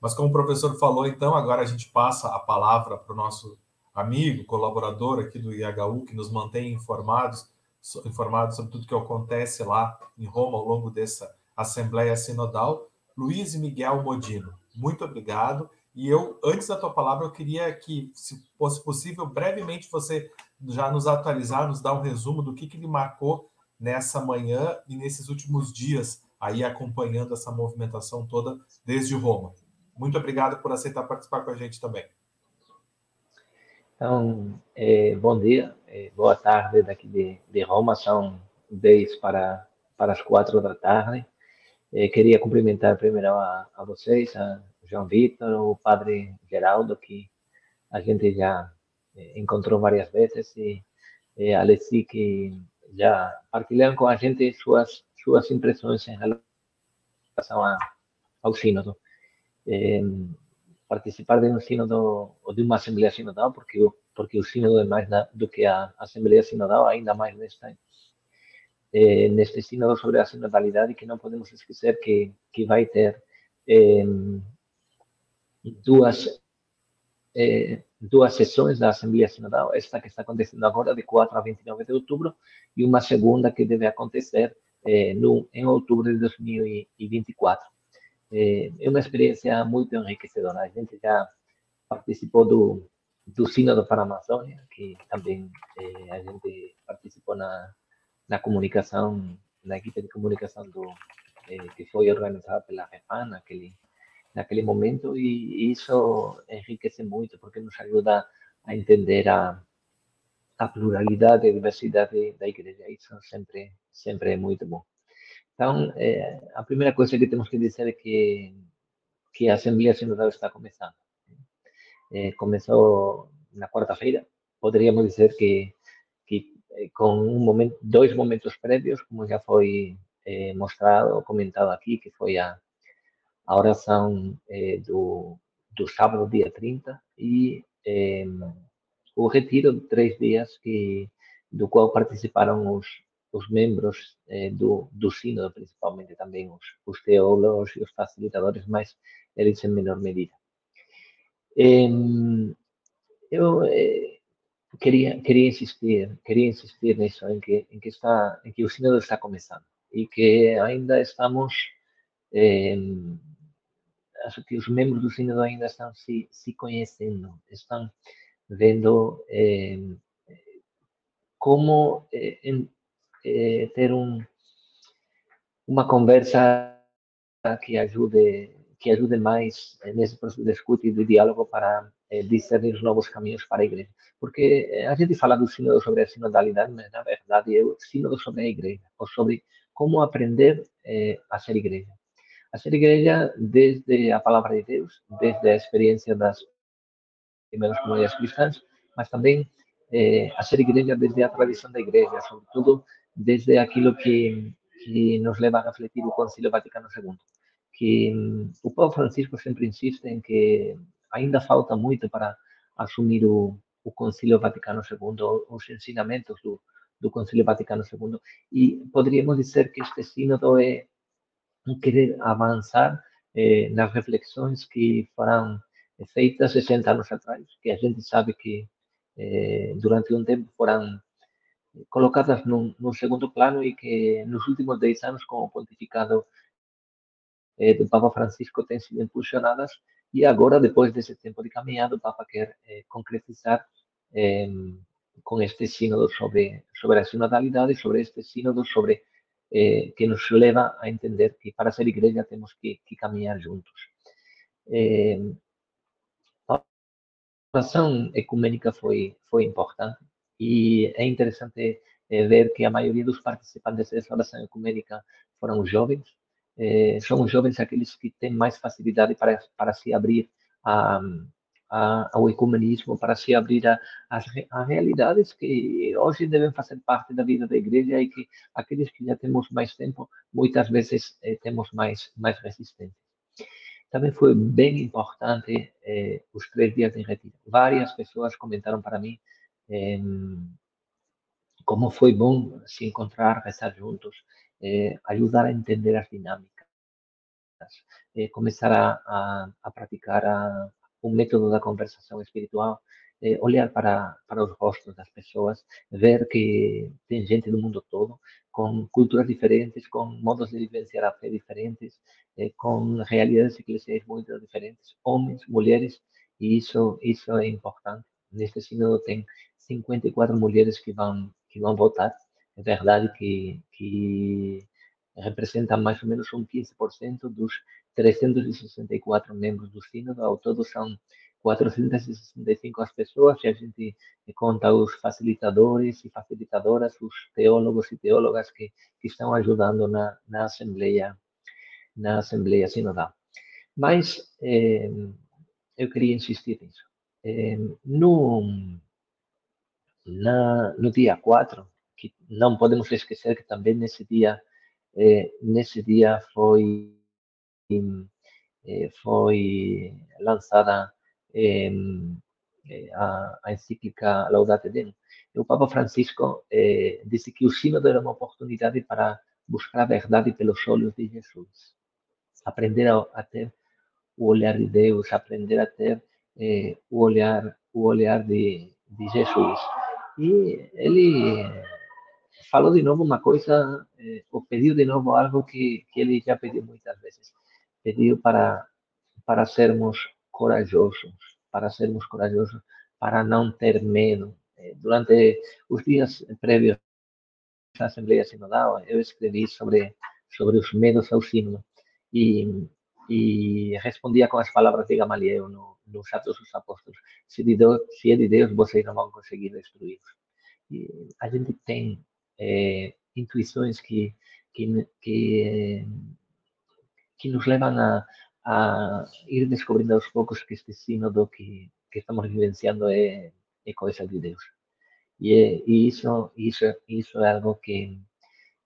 Mas como o professor falou, então, agora a gente passa a palavra para o nosso amigo, colaborador aqui do IHU, que nos mantém informados informado sobre tudo que acontece lá em Roma ao longo dessa Assembleia Sinodal. Luiz Miguel Modino, muito obrigado. E eu, antes da tua palavra, eu queria que, se fosse possível, brevemente você já nos atualizar, nos dar um resumo do que, que ele marcou nessa manhã e nesses últimos dias, aí acompanhando essa movimentação toda desde Roma. Muito obrigado por aceitar participar com a gente também. Então, é, bom dia, é, boa tarde daqui de, de, Roma, são 10 para, para as 4 da tarde. É, queria cumprimentar primeiro a, a vocês, a João Vitor, o Padre Geraldo, que a gente já encontrou várias vezes, e, e a Alessi, que já partilharam com a gente suas, suas impressões em relação a, ao sínodo. Participar de um sínodo ou de uma assembleia sinodal, porque porque o sínodo é mais do que a assembleia sinodal, ainda mais nesta eh, neste sínodo sobre a sinodalidade que não podemos esquecer que que vai ter eh, duas eh, duas sessões da Assembleia Sinodal, esta que está acontecendo agora, de 4 a 29 de outubro, e uma segunda que deve acontecer eh, no, em outubro de 2024. Eh, é uma experiência muito enriquecedora. A gente já participou do, do Sínodo para a Amazônia, que também eh, a gente participou na, na comunicação, na equipe de comunicação do, eh, que foi organizada pela REFAN naquele, naquele momento, e isso enriquece muito, porque nos ajuda a entender a, a pluralidade e diversidade da igreja. Isso sempre, sempre é muito bom. Então, é, a primeira coisa que temos que dizer é que, que a Assembleia Sinodal está começando. É, começou na quarta-feira, poderíamos dizer que, que com um momento, dois momentos prévios, como já foi é, mostrado, comentado aqui, que foi a, a oração é, do, do sábado, dia 30, e o retiro de três dias que, do qual participaram os, os membros eh, do, do sínodo, principalmente também os, os teólogos e os facilitadores, mas eles em menor medida. eu eh, queria queria insistir queria insistir nisso em que em que está em que o sínodo está começando e que ainda estamos acho que os membros do sínodo ainda estão se, se conhecendo estão vendo como eh, ter um, uma conversa que ajude que ajude mais nesse processo de escuta e de diálogo para eh, discernir os novos caminhos para a igreja. Porque eh, a gente fala do sínodo sobre a sinodalidade, mas na verdade é o sínodo sobre a igreja, ou sobre como aprender eh, a ser igreja. A ser igreja desde a palavra de Deus, desde a experiência das primeiras comunidades cristãs, mas também eh, a ser igreja desde a tradição da igreja, sobretudo desde aquilo que, que nos leva a refletir o Concílio Vaticano II, que um, o Papa Francisco sempre insiste em que ainda falta muito para assumir o, o Concílio Vaticano II, os ensinamentos do, do Vaticano II, e poderíamos dizer que este sínodo é querer avançar eh, nas reflexões que foram feitas 60 anos atrás, que a gente sabe que eh, durante um tempo foram colocadas num, segundo plano e que nos últimos 10 anos, com o pontificado eh, do Papa Francisco, têm sido impulsionadas e agora, depois desse tempo de caminhada, o Papa quer eh, concretizar eh, com este sínodo sobre, sobre a sinodalidade, sobre este sínodo sobre eh, que nos leva a entender que para ser igreja temos que, que caminhar juntos. A oração ecumênica foi, foi importante, e é interessante é, ver que a maioria dos participantes dessa oração ecumênica foram jovens. É, são os jovens aqueles que têm mais facilidade para, para se abrir a, a, ao ecumenismo, para se abrir a, a realidades que hoje devem fazer parte da vida da igreja e que aqueles que já temos mais tempo, muitas vezes é, temos mais, mais resistência. Também foi bem importante eh, os três dias de retiro. Várias pessoas comentaram para mim como foi bom se encontrar, rezar juntos, eh, ajudar a entender as dinâmicas, eh, começar a, a, a praticar a, o método da conversação espiritual, eh, olhar para, para os rostos das pessoas, ver que tem gente do mundo todo, com culturas diferentes, com modos de vivenciar a fé diferentes, com realidades eclesiais muito diferentes, homens, mulheres, e isso, isso é importante. Neste sínodo tem 54 mulheres que vão que vão votar. É verdade que, que representa mais ou menos um 15% dos 364 membros do sínodo. Ao todo são 465 as pessoas, e a gente conta os facilitadores e facilitadoras, os teólogos e teólogas que, que estão ajudando na, na Assembleia na Assembleia Sinodal. Mas eh, eu queria insistir nisso. Eh, no, na, no dia 4, que não podemos esquecer que também nesse dia, eh, nesse dia foi, eh, foi lançada eh, a, a, encíclica Laudate Deum. O Papa Francisco disse que o sínodo era uma oportunidade para buscar a verdade pelos olhos de Jesus. Aprender a, a ter o olhar de Deus, aprender a ter o olhar o olhar de, de Jesus. E ele falou de novo uma coisa, eh, ou pediu de novo algo que, que ele já pediu muitas vezes. Pediu para, para sermos corajosos, para sermos corajosos, para não ter medo. Eh, durante os dias prévios à Assembleia Sinodal, eu escrevi sobre, sobre os medos ao sínodo e, e respondia com as palavras de Gamaliel no, nos Atos dos Apóstolos. Se, de Deus, se é de Deus, vocês não vão conseguir destruí-los. a gente tem é, intuições que, que, que, que nos levan a, a ir descubrindo aos poucos que este sínodo que, que estamos vivenciando é, é coisa de Deus. E, é, e isso, isso, isso é algo que,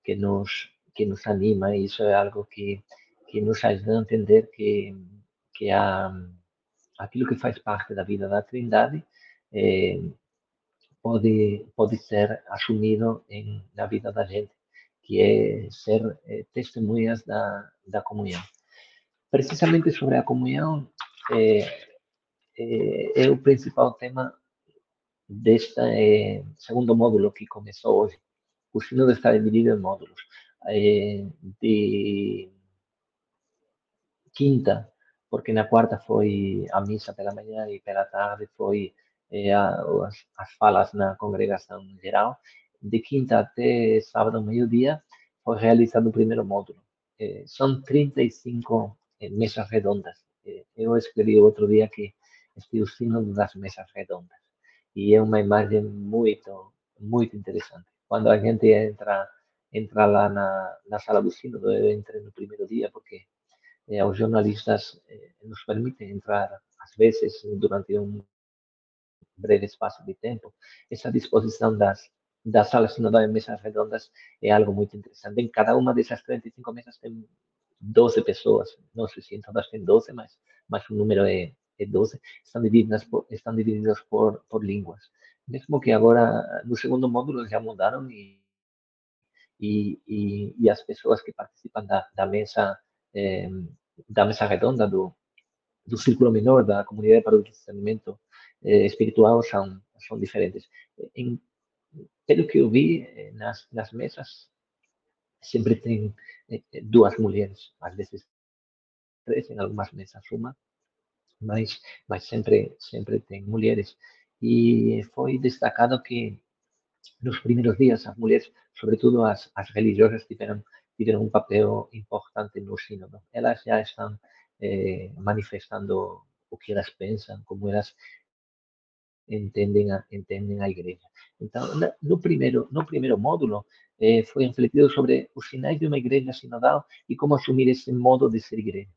que, nos, que nos anima, isso é algo que, que nos ajuda a entender que, que há aquilo que faz parte da vida da Trindade eh, pode, pode ser assumido em, na vida da gente, que é ser eh, testemunhas da, da comunhão. Precisamente sobre a comunhão, eh, é o principal tema deste segundo módulo que começou hoje. O sino está dividido em módulos. de quinta porque na quarta foi a missa pela manhã e pela tarde foi eh, as, as falas na congregação geral. De quinta até sábado, meio-dia, foi realizado o primeiro módulo. Eh, são 35 eh, mesas redondas. Eh, eu escrevi outro dia que este é o sínodo das mesas redondas. E é uma imagem muito, muito interessante. Quando a gente entra, entra lá na, na sala do sínodo, eu entrei no primeiro dia, porque eh, jornalistas eh, nos permite entrar, às vezes, durante um breve espaço de tempo. Essa disposição das, das salas sinodais mesas redondas é algo muito interessante. Em cada uma dessas 35 mesas tem 12 pessoas, não sei se em todas tem 12, mas, mas o número é, é 12, estão divididas por, estão divididas por, por línguas. Mesmo que agora, no segundo módulo, já mudaram e, e, e, e as pessoas que participam da, da mesa eh, da mesa redonda, do, do círculo menor, da comunidade para o discernimento eh, espiritual são, são diferentes. Em, pelo que eu vi eh, nas, nas mesas, sempre tem eh, duas mulheres, às vezes três, em algumas mesas uma, mas, mas sempre, sempre tem mulheres. E foi destacado que nos primeiros dias as mulheres, sobretudo as, as religiosas, tiveram tiveram um papel importante no sínodo. Elas já estão eh, manifestando o que elas pensam, como elas entendem a, entendem a igreja. Então, no primeiro, no primeiro módulo, eh, foi refletido sobre os sinais de uma igreja sinodal e como assumir esse modo de ser igreja.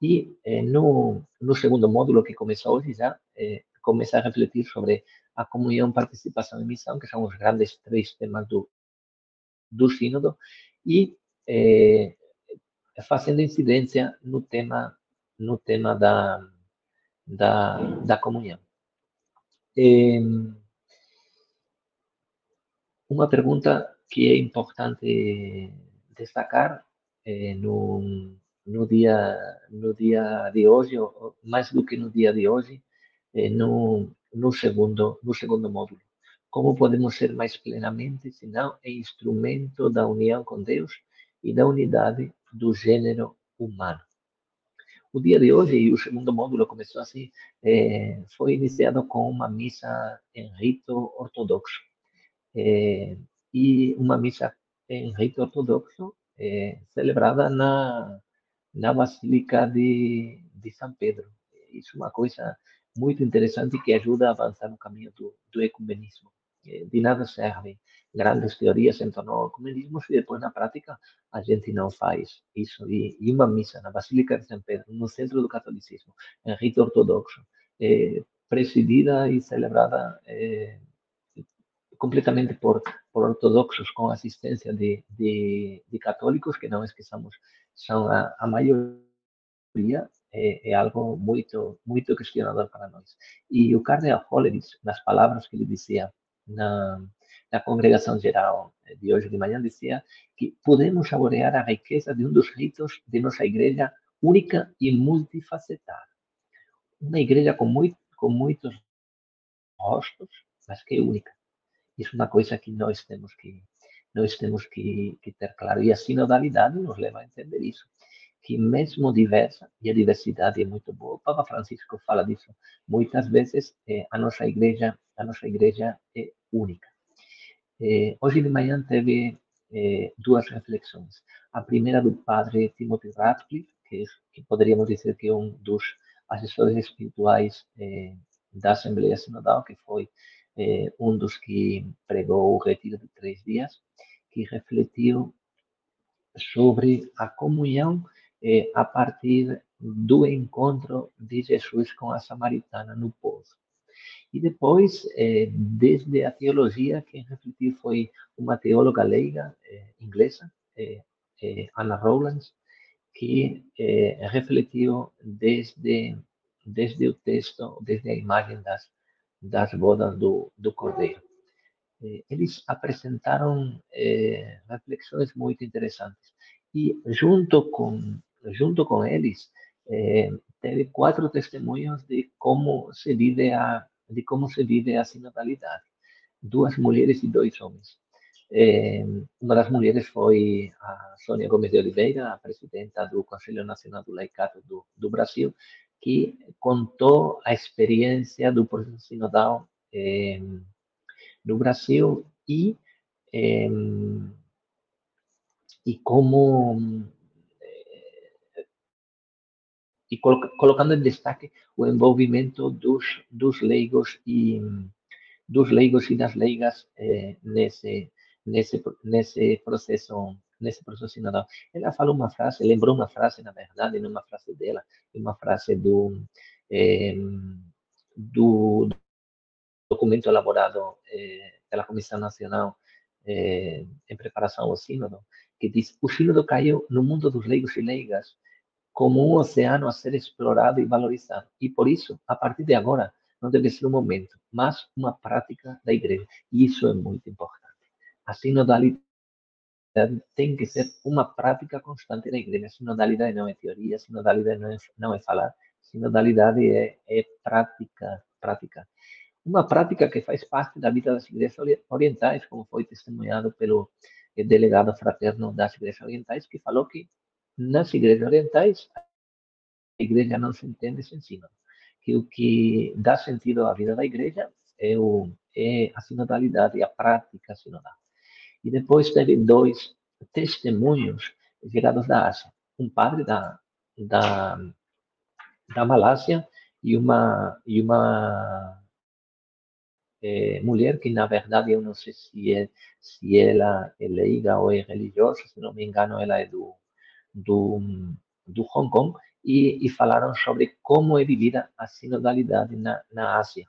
E eh, no, no segundo módulo, que começou hoje, já eh, começa a refletir sobre a comunhão, participação e missão, que são os grandes três temas do, do sínodo, e é, fazendo incidência no tema no tema da da, da comunhão. É, uma pergunta que é importante destacar é, no, no dia no dia de hoje, mais do que no dia de hoje, é, no, no segundo no segundo módulo. Como podemos ser mais plenamente, senão é instrumento da união com Deus e da unidade do gênero humano. O dia de hoje, e o segundo módulo começou assim, é, foi iniciado com uma missa em rito ortodoxo. É, e uma missa em rito ortodoxo é, celebrada na, na Basílica de, de São Pedro. Isso é uma coisa muito interessante que ajuda a avançar no caminho do, do ecumenismo. De nada serve grandes teorias em torno ao ecumenismo se depois na prática a gente não faz isso. E, e uma missa na Basílica de São Pedro, no centro do catolicismo, em rito ortodoxo, é, presidida e celebrada é, completamente por, por ortodoxos com assistência de, de, de, católicos, que não esqueçamos, são a, a maioria, é, é, algo muito, muito questionador para nós. E o Cardeal Hollerith, nas palavras que ele dizia na, na congregação geral de hoje de manhã, dizia que podemos saborear a riqueza de um dos ritos de nossa igreja única e multifacetada. Uma igreja com, muito, com muitos rostos, mas que é única. Isso é uma coisa que nós temos que nós temos que, que ter claro. E a sinodalidade nos leva a entender isso que mesmo diversa, e a diversidade é muito boa. O Papa Francisco fala disso muitas vezes, eh, a nossa igreja, a nossa igreja é única. Eh, hoje de manhã teve eh, duas reflexões. A primeira do padre Timothy Radcliffe, que, que poderíamos dizer que é um dos assessores espirituais da Assembleia Sinodal, que foi um dos que pregou o retiro de três dias, que refletiu sobre a comunhão eh, a partir do encontro de Jesus com a samaritana no poço. E depois, eh, desde a teologia, quem refletiu foi uma teóloga leiga eh, inglesa, eh, Anna Rowlands, que refletiu desde, desde o texto, desde a imagem das, das bodas do, do Cordeiro. Eles apresentaram reflexões muito interessantes. E junto com, junto com eles, teve quatro testemunhos de como se vive a de como se vive a sinodalidade. Duas mulheres e dois homens. É, uma das mulheres foi a Sônia Gomes de Oliveira, a presidenta do Conselho Nacional do Laicato do, do Brasil, que contou a experiência do processo sinodal é, no Brasil e, é, e como e colocando em destaque o envolvimento dos, dos leigos e dos leigos e das leigas eh, nesse nesse nesse processo nesse processo sinodal. Ela falou uma frase, lembrou uma frase na verdade, não uma frase dela, uma frase do eh, do documento elaborado eh, pela Comissão Nacional eh, em preparação ao sínodo, que diz: o sínodo caiu no mundo dos leigos e leigas como um oceano a ser explorado e valorizado. E por isso, a partir de agora, não deve ser um momento, mas uma prática da igreja. E isso é muito importante. A sinodalidade tem que ser uma prática constante da igreja. A sinodalidade não é teoria, a sinodalidade não é, não é falar, a sinodalidade é, é prática, prática. Uma prática que faz parte da vida das igrejas orientais, como foi testemunhado pelo eh, delegado fraterno das igrejas orientais, que falou que nas igrejas orientais, a igreja não se entende sem sínodo. Que o que dá sentido à vida da igreja é, o, é a sinodalidade, a prática sinodal. E depois teve dois testemunhos chegados da Ásia. Um padre da, da, da Malásia e uma, e uma é, mulher que, na verdade, eu não sei se, é, se ela é leiga ou é religiosa, se não me engano, ela é do, do, do Hong Kong e, e, falaram sobre como é vivida a sinodalidade na, na Ásia.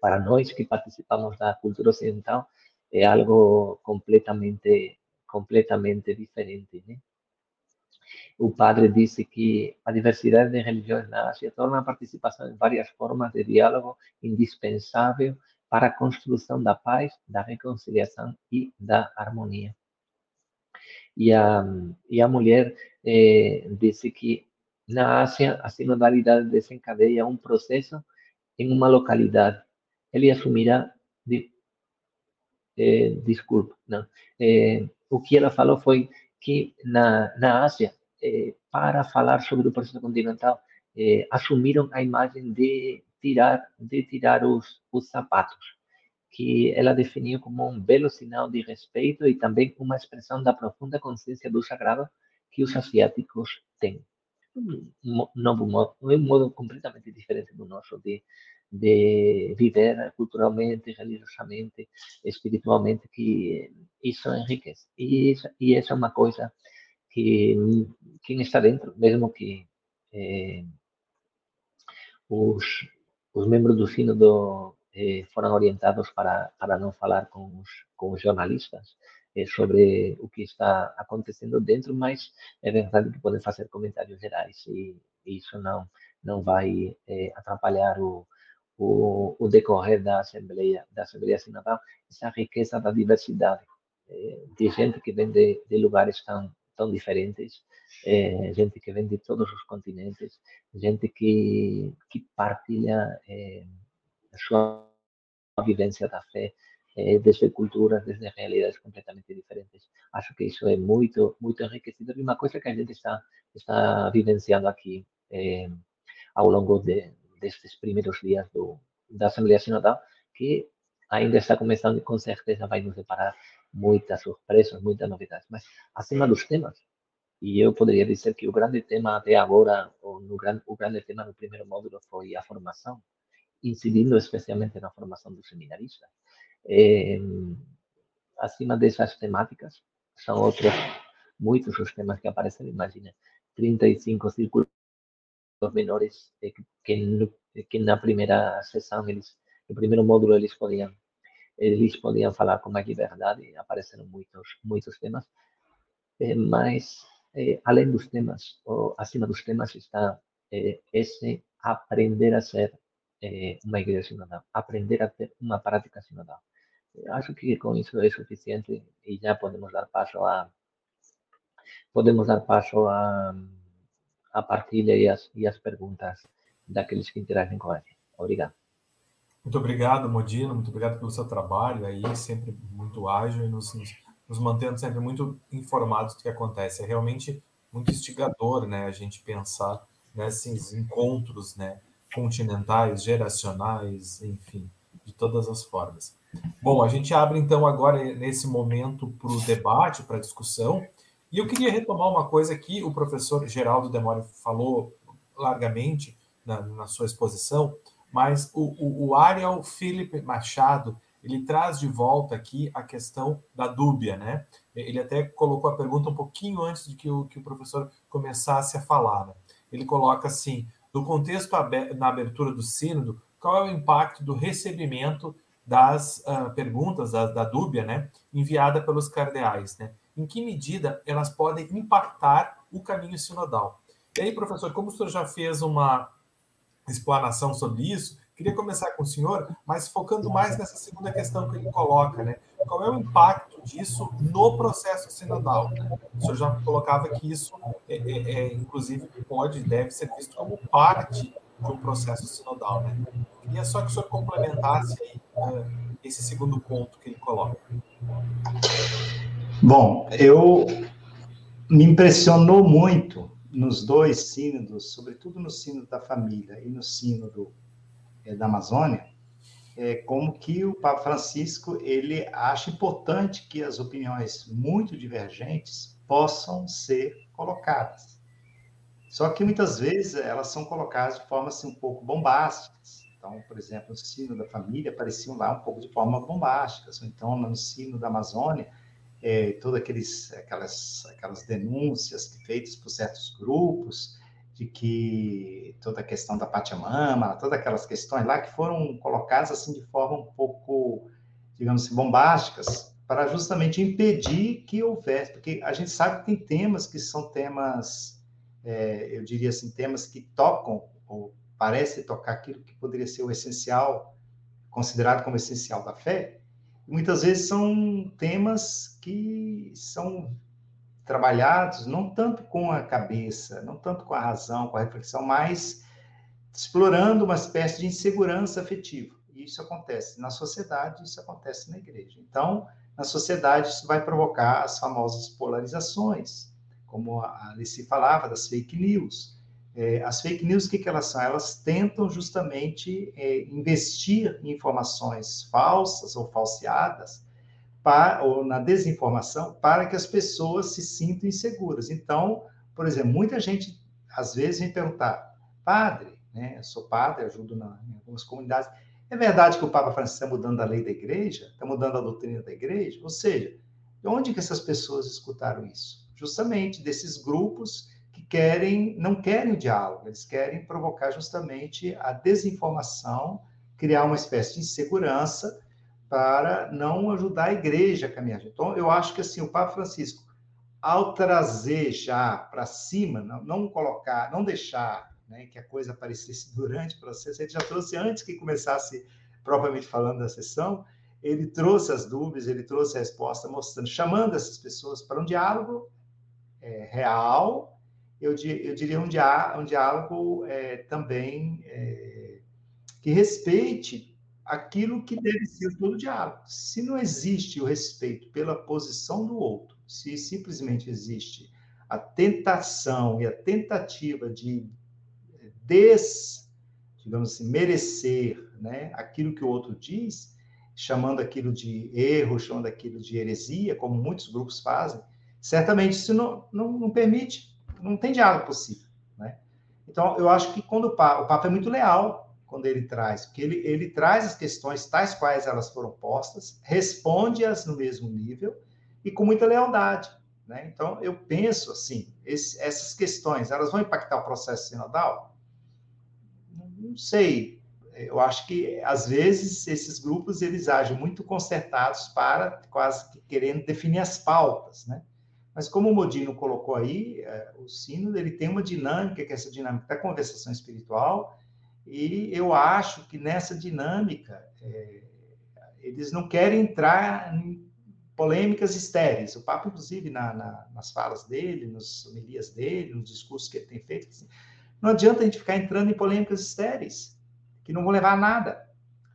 Para nós que participamos da cultura ocidental, é algo completamente, completamente diferente. Né? O padre disse que a diversidade de religiões na Ásia torna a participação em várias formas de diálogo indispensável para a construção da paz, da reconciliação e da harmonia. E a, e a mulher eh, disse que na Ásia a sinodalidade desencadeia um processo em uma localidade. Ele assumirá, de, eh, desculpa, não, eh, o que ela falou foi que na, na Ásia, eh, para falar sobre o processo continental, eh, assumiram a imagem de tirar, de tirar os, os sapatos que ela definiu como um belo sinal de respeito e também uma expressão da profunda consciência do sagrado que os asiáticos têm. Um novo modo, um modo completamente diferente do nosso de, de viver culturalmente, religiosamente, espiritualmente, que isso enriquece. E, isso, e essa é uma coisa que quem está dentro, mesmo que eh, os, os membros do sínodo eh, foram orientados para, para não falar com os, com os jornalistas eh, sobre o que está acontecendo dentro, mas é verdade que podem fazer comentários gerais e, isso não, não vai eh, atrapalhar o, o, o, decorrer da Assembleia, da Assembleia Sinodal, essa riqueza da diversidade, eh, de gente que vem de, de lugares tão, tão diferentes, eh, gente que vem de todos os continentes, gente que, que partilha eh, a vivência da fé eh, desde culturas, desde realidades completamente diferentes. Acho que isso é muito, muito enriquecedor e uma coisa que a gente está, está vivenciando aqui eh, ao longo de, destes primeiros dias do, da Assembleia Sinodal, que ainda está começando e com certeza vai nos deparar muitas surpresas, muitas novidades, mas acima dos temas. E eu poderia dizer que o grande tema até agora, ou no, o grande tema no primeiro módulo foi a formação, incidindo especialmente na formação dos seminaristas. É, acima dessas temáticas, são outros muitos os temas que aparecem, imagina, 35 círculos menores eh, que, que na primeira sessão, eles, no primeiro módulo, eles podiam eles podiam falar com mais liberdade, apareceram muitos, muitos temas, eh, mas além dos temas, ou acima dos temas está esse aprender a ser eh, uma igreja sinodal, aprender a ter uma prática sinodal. Acho que com isso é suficiente e já podemos dar passo a podemos dar passo a, a partilha e as, as perguntas daqueles que interagem com a gente. Obrigado. Muito obrigado, Modino. Muito obrigado pelo seu trabalho aí, sempre muito ágil e nos, nos mantendo sempre muito informados do que acontece. É realmente muito instigador, né, a gente pensar nesses encontros, né, continentais, geracionais, enfim, de todas as formas. Bom, a gente abre então agora nesse momento para o debate, para a discussão, e eu queria retomar uma coisa que o professor Geraldo Demore falou largamente na, na sua exposição, mas o, o, o Ariel Felipe Machado ele traz de volta aqui a questão da dúbia, né? Ele até colocou a pergunta um pouquinho antes de que o, que o professor começasse a falar. Né? Ele coloca assim: no contexto na abertura do sínodo, qual é o impacto do recebimento das uh, perguntas da, da dúbia, né, enviada pelos cardeais, né? Em que medida elas podem impactar o caminho sinodal? E aí, professor, como o senhor já fez uma explanação sobre isso, queria começar com o senhor, mas focando mais nessa segunda questão que ele coloca, né? Qual é o impacto disso no processo sinodal? Né? O senhor já colocava que isso, é, é, é, inclusive, pode e deve ser visto como parte de um processo sinodal, né? Queria só que o senhor complementasse aí, uh, esse segundo ponto que ele coloca. Bom, eu me impressionou muito nos dois sínodos, sobretudo no sínodo da família e no sínodo da Amazônia, é, como que o Papa Francisco ele acha importante que as opiniões muito divergentes possam ser colocadas. Só que muitas vezes elas são colocadas de forma assim, um pouco bombásticas. Então, por exemplo, no sino da família apareciam lá um pouco de forma bombástica. Então, no sino da Amazônia, é, todas aquelas, aquelas denúncias feitas por certos grupos de que toda a questão da Pachamama, todas aquelas questões lá que foram colocadas assim de forma um pouco, digamos assim, bombásticas, para justamente impedir que houvesse, porque a gente sabe que tem temas que são temas, é, eu diria assim, temas que tocam, ou parece tocar aquilo que poderia ser o essencial, considerado como essencial da fé, muitas vezes são temas que são trabalhados não tanto com a cabeça, não tanto com a razão, com a reflexão, mas explorando uma espécie de insegurança afetiva. E isso acontece na sociedade, isso acontece na igreja. Então, na sociedade, isso vai provocar as famosas polarizações, como a Alice falava, das fake news. É, as fake news, o que, que elas são? Elas tentam justamente é, investir em informações falsas ou falseadas, para, ou na desinformação, para que as pessoas se sintam inseguras. Então, por exemplo, muita gente às vezes vem perguntar, padre, né? Eu sou padre, ajudo na, em algumas comunidades. É verdade que o Papa Francisco está mudando a lei da igreja? Está mudando a doutrina da igreja? Ou seja, de onde que essas pessoas escutaram isso? Justamente desses grupos que querem, não querem o diálogo, eles querem provocar justamente a desinformação, criar uma espécie de insegurança para não ajudar a igreja a caminhar. Então, eu acho que assim, o Papa Francisco, ao trazer já para cima, não, não, colocar, não deixar né, que a coisa aparecesse durante o processo, ele já trouxe antes que começasse propriamente falando da sessão, ele trouxe as dúvidas, ele trouxe a resposta, mostrando, chamando essas pessoas para um diálogo é, real, eu, eu, diria um, diá, um diálogo é, também é, que respeite aquilo que deve ser todo diálogo. Se não existe o respeito pela posição do outro, se simplesmente existe a tentação e a tentativa de des, digamos assim, merecer né, aquilo que o outro diz, chamando aquilo de erro, chamando aquilo de heresia, como muitos grupos fazem, certamente isso não, não, não permite, não tem diálogo possível. Né? Então, eu acho que quando o Papa, o Papa é muito leal quando ele traz, porque ele, ele traz as questões tais quais elas foram postas, responde-as no mesmo nível e com muita lealdade. Né? Então, eu penso assim, esse, essas questões, elas vão impactar o processo sinodal? Não sei. Eu acho que, às vezes, esses grupos, eles agem muito concertados para quase que querendo definir as pautas, né? Mas como o Modino colocou aí, é, o sino ele tem uma dinâmica, que é essa dinâmica da conversação espiritual, e eu acho que nessa dinâmica é, eles não querem entrar em polêmicas estéreis. O Papa, inclusive, na, na, nas falas dele, nas homilias dele, nos discursos que ele tem feito, assim, não adianta a gente ficar entrando em polêmicas estéreis, que não vão levar a nada.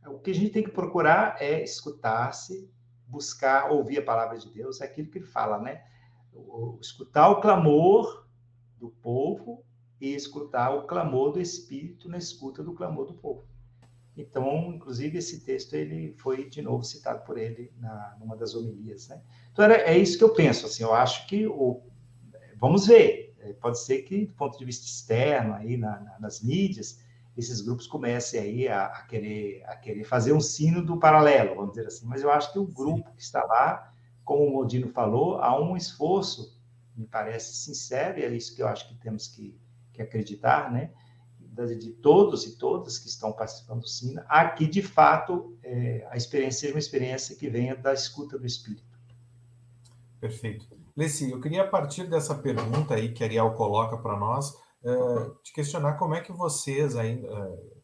O que a gente tem que procurar é escutar-se, buscar ouvir a palavra de Deus, é aquilo que ele fala, né? escutar o clamor do povo e escutar o clamor do Espírito na escuta do clamor do povo. Então, inclusive, esse texto ele foi de novo citado por ele na numa das homilias, né? Então, era, é isso que eu penso, assim, eu acho que o, vamos ver, é, pode ser que do ponto de vista externo aí na, na, nas mídias, esses grupos comecem aí a, a, querer a querer fazer um sino do paralelo, vamos dizer assim, mas eu acho que o grupo que está lá como o Modino falou, há um esforço, me parece sincero, e é isso que eu acho que temos que, que acreditar, né? De todos e todas que estão participando do SINA, aqui, de fato, é, a experiência seja uma experiência que venha da escuta do Espírito. Perfeito. Leci, eu queria, a partir dessa pergunta aí que a Ariel coloca para nós, uh, te questionar como é que vocês ainda, uh,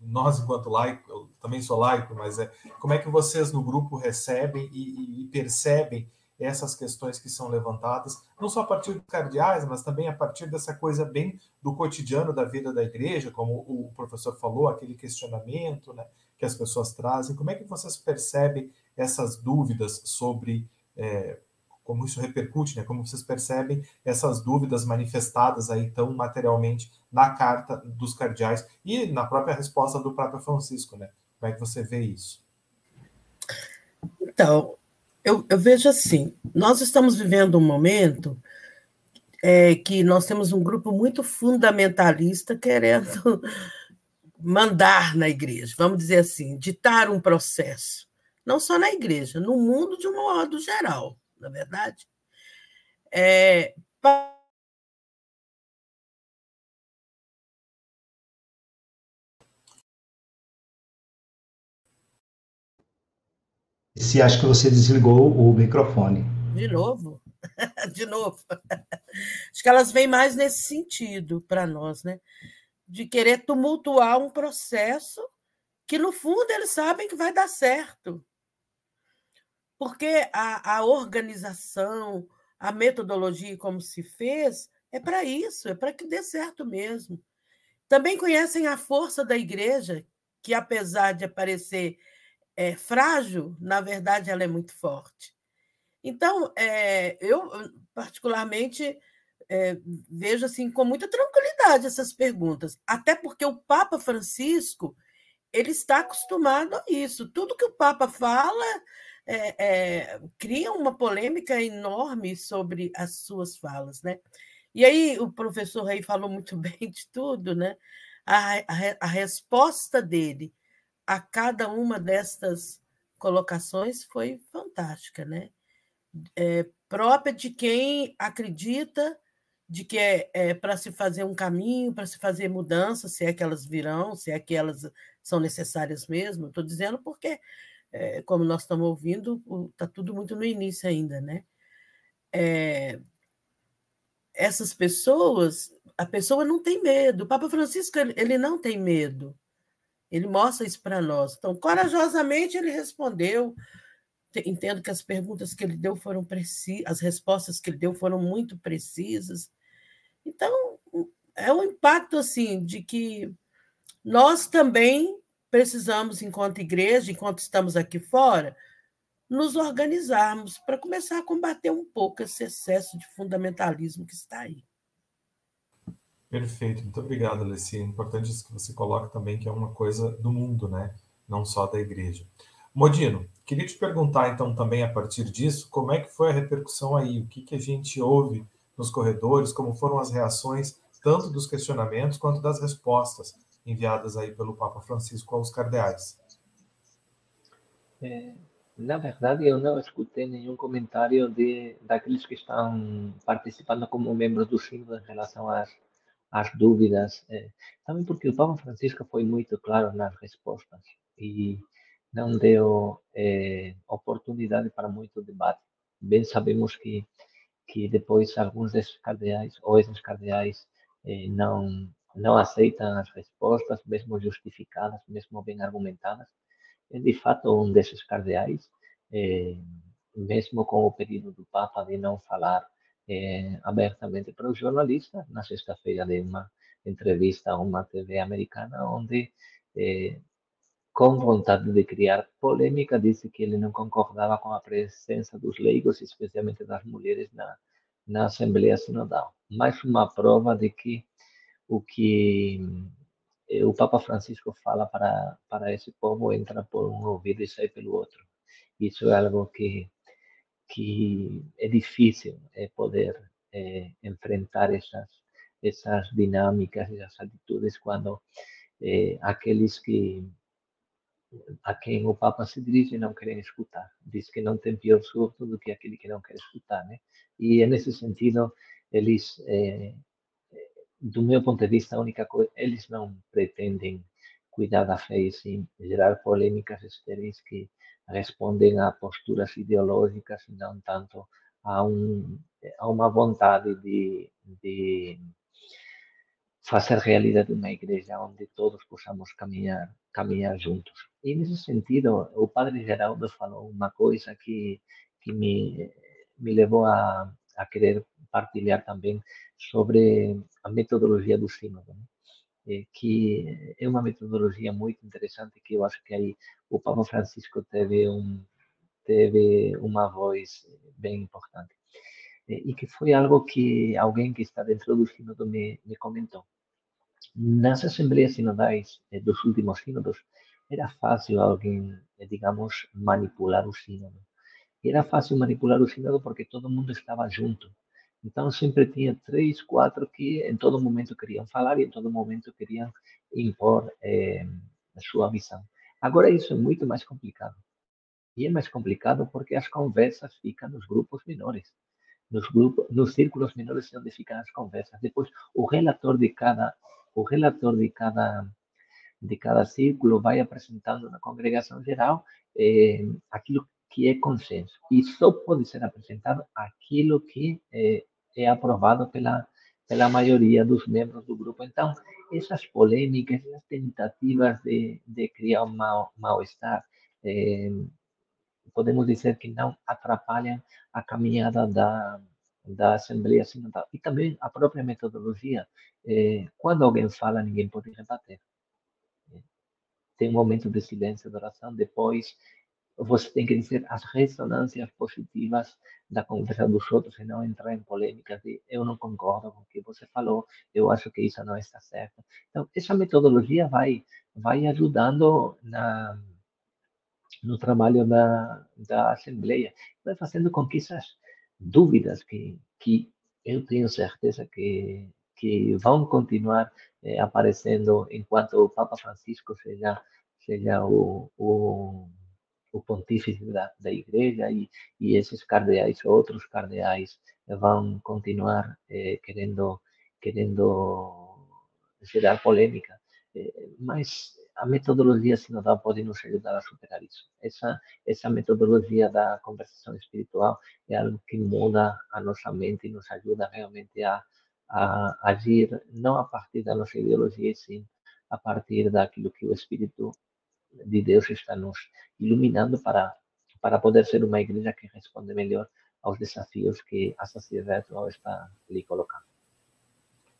nós enquanto laico, eu também sou laico, mas é como é que vocês no grupo recebem e, e, percebem essas questões que são levantadas, não só a partir dos cardeais, mas também a partir dessa coisa bem do cotidiano da vida da igreja, como o professor falou, aquele questionamento né, que as pessoas trazem. Como é que vocês percebem essas dúvidas sobre é, como isso repercute, né? Como vocês percebem essas dúvidas manifestadas aí tão materialmente na carta dos cardeais e na própria resposta do Papa Francisco, né? Como é que você vê isso? Então, eu, eu vejo assim, nós estamos vivendo um momento é, que nós temos um grupo muito fundamentalista querendo mandar na igreja, vamos dizer assim, ditar um processo, não só na igreja, no mundo de um modo geral na verdade. É, Se acha que você desligou o microfone. De novo? De novo. Acho que elas vêm mais nesse sentido para nós, né? De querer tumultuar um processo que, no fundo, eles sabem que vai dar certo. Porque a, a organização, a metodologia como se fez, é para isso, é para que dê certo mesmo. Também conhecem a força da igreja, que apesar de parecer é, frágil, na verdade ela é muito forte. Então, é, eu particularmente é, vejo assim com muita tranquilidade essas perguntas, até porque o Papa Francisco ele está acostumado a isso. Tudo que o Papa fala é, é, cria uma polêmica enorme sobre as suas falas, né? E aí o professor Rei falou muito bem de tudo, né? A, a, a resposta dele a cada uma destas colocações foi fantástica, né? É, própria de quem acredita de que é, é para se fazer um caminho, para se fazer mudanças, se é que elas virão, se é que elas são necessárias mesmo. Estou dizendo porque é, como nós estamos ouvindo, está tudo muito no início ainda, né? É, essas pessoas, a pessoa não tem medo. O Papa Francisco ele, ele não tem medo. Ele mostra isso para nós. Então, corajosamente ele respondeu. Entendo que as perguntas que ele deu foram precisas, as respostas que ele deu foram muito precisas. Então, é um impacto assim de que nós também precisamos, enquanto igreja, enquanto estamos aqui fora, nos organizarmos para começar a combater um pouco esse excesso de fundamentalismo que está aí. Perfeito, muito obrigado, Alessia. É importante isso que você coloca também, que é uma coisa do mundo, né? Não só da igreja. Modino, queria te perguntar então também a partir disso, como é que foi a repercussão aí? O que, que a gente ouve nos corredores? Como foram as reações, tanto dos questionamentos quanto das respostas? enviadas aí pelo Papa Francisco aos cardeais. É, na verdade, eu não escutei nenhum comentário de daqueles que estão participando como membros do sínodo em relação às, às dúvidas. É, também porque o Papa Francisco foi muito claro nas respostas e não deu é, oportunidade para muito debate. Bem sabemos que que depois alguns desses cardeais ou esses cardeais eh, não não aceitam as respostas, mesmo justificadas, mesmo bem argumentadas. E, de fato, um desses cardeais, eh, mesmo com o pedido do Papa de não falar eh, abertamente para os jornalistas, na sexta-feira de uma entrevista a uma TV americana, onde eh, com vontade de criar polêmica, disse que ele não concordava com a presença dos leigos, especialmente das mulheres, na, na Assembleia Sinodal. Mais uma prova de que o que eh, o Papa Francisco fala para, para esse povo entra por um ouvido e sai pelo outro. Isso é algo que, que é difícil é poder é, enfrentar essas, essas dinâmicas, essas atitudes, quando é, aqueles que a quem o Papa se dirige não querem escutar. Diz que não tem pior surto do que aquele que não quer escutar, né? E nesse sentido, eles, do meu ponto de vista, a única coisa, eles não pretendem cuidar da fé e sim gerar polêmicas estéreis que respondem a posturas ideológicas e não tanto a, um, a uma vontade de, de fazer realidade uma igreja onde todos possamos caminhar, caminhar juntos. E nesse sentido, o Padre Geraldo falou uma coisa que, que me, me levou a, a querer partilhar também sobre a metodologia do sínodo, né? Que é uma metodologia muito interessante que eu acho que aí o Papa Francisco teve um teve uma voz bem importante e que foi algo que alguém que está dentro do sínodo me, me comentou nas assembleias sinodais eh, dos últimos sínodos, era fácil alguém, eh, digamos, manipular o sínodo. Era fácil manipular o sínodo porque todo mundo estava junto. Então, sempre tinha três, quatro que em todo momento queriam falar e em todo momento queriam impor eh, a sua visão. Agora, isso é muito mais complicado. E é mais complicado porque as conversas ficam nos grupos menores nos grupos, nos círculos menores onde ficam as conversas. Depois, o relator de cada o relator de cada, de cada círculo vai apresentando na congregação geral eh, aquilo que é consenso. E só pode ser apresentado aquilo que é, é aprovado pela, pela maioria dos membros do grupo. Então, essas polêmicas, essas tentativas de, de criar um mal-estar, eh, podemos dizer que não atrapalham a caminhada da, da Assembleia Sinodal. E também a própria metodologia. É, quando alguém fala, ninguém pode rebater. É, tem um momento de silêncio, de oração, depois você tem que dizer as ressonâncias positivas da conversa dos outros e não entrar em polêmicas de eu não concordo com o que você falou, eu acho que isso não está certo. Então, essa metodologia vai, vai ajudando na, no trabalho da, da Assembleia, vai fazendo com que essas dúvidas que, que eu tenho certeza que, que vão continuar eh, aparecendo enquanto o Papa Francisco seja, seja o, o, o pontífice da, da Igreja e, e esses cardeais, outros cardeais, vão continuar eh, querendo, querendo gerar polêmica. Eh, mas a metodologia sinodal pode nos ajudar a superar isso. Essa, essa metodologia da conversação espiritual é algo que muda a nossa mente e nos ajuda realmente a, a agir não a partir da nossa ideologia, sim a partir daquilo que o Espírito de Deus está nos iluminando para, para poder ser uma igreja que responde melhor aos desafios que a sociedade atual está lhe colocando.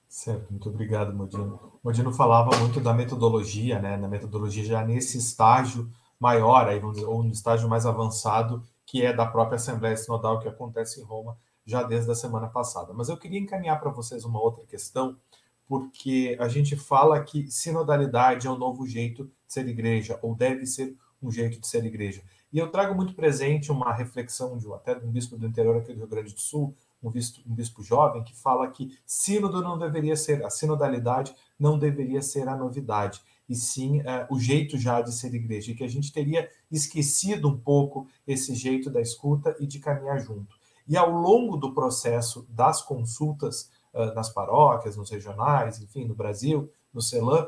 Certo, muito obrigado, Modino. Modino falava muito da metodologia, né? Na metodologia já nesse estágio maior, aí, vamos dizer, ou no estágio mais avançado, que é da própria Assembleia Sinodal que acontece em Roma já desde a semana passada. Mas eu queria encaminhar para vocês uma outra questão, porque a gente fala que sinodalidade é um novo jeito de ser igreja, ou deve ser um jeito de ser igreja. E eu trago muito presente uma reflexão de até um bispo do interior aqui do Rio Grande do Sul, um bispo, um bispo jovem, que fala que sínodo não deveria ser, a sinodalidade não deveria ser a novidade. e sim uh, o jeito já de ser igreja, e que a gente teria esquecido um pouco esse jeito da escuta e de caminhar junto. E ao longo do processo das consultas nas paróquias, nos regionais, enfim, no Brasil, no CELAM,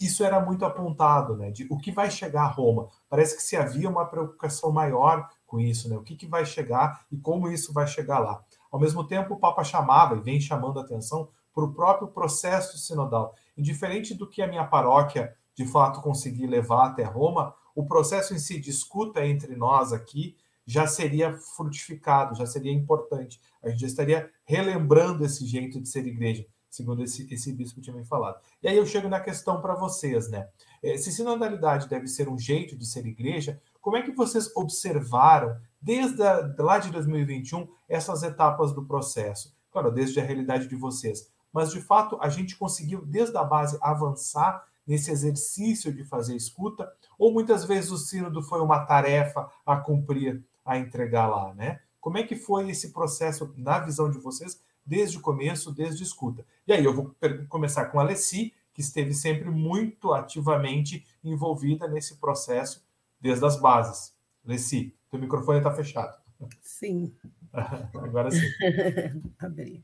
isso era muito apontado, né? De o que vai chegar a Roma. Parece que se havia uma preocupação maior com isso, né? O que, que vai chegar e como isso vai chegar lá. Ao mesmo tempo, o Papa chamava e vem chamando a atenção para o próprio processo sinodal. E diferente do que a minha paróquia de fato conseguir levar até Roma, o processo em si de escuta entre nós aqui já seria frutificado, já seria importante. A gente já estaria relembrando esse jeito de ser igreja, segundo esse, esse bispo tinha me falado. E aí eu chego na questão para vocês, né? Eh, se sinodalidade deve ser um jeito de ser igreja, como é que vocês observaram, desde a, lá de 2021, essas etapas do processo? Claro, desde a realidade de vocês. Mas, de fato, a gente conseguiu, desde a base, avançar nesse exercício de fazer escuta, ou muitas vezes o sínodo foi uma tarefa a cumprir, a entregar lá, né? Como é que foi esse processo, na visão de vocês, desde o começo, desde a escuta? E aí eu vou começar com a Alessi, que esteve sempre muito ativamente envolvida nesse processo desde as bases. Leci, teu microfone está fechado. Sim. Agora sim. Abri.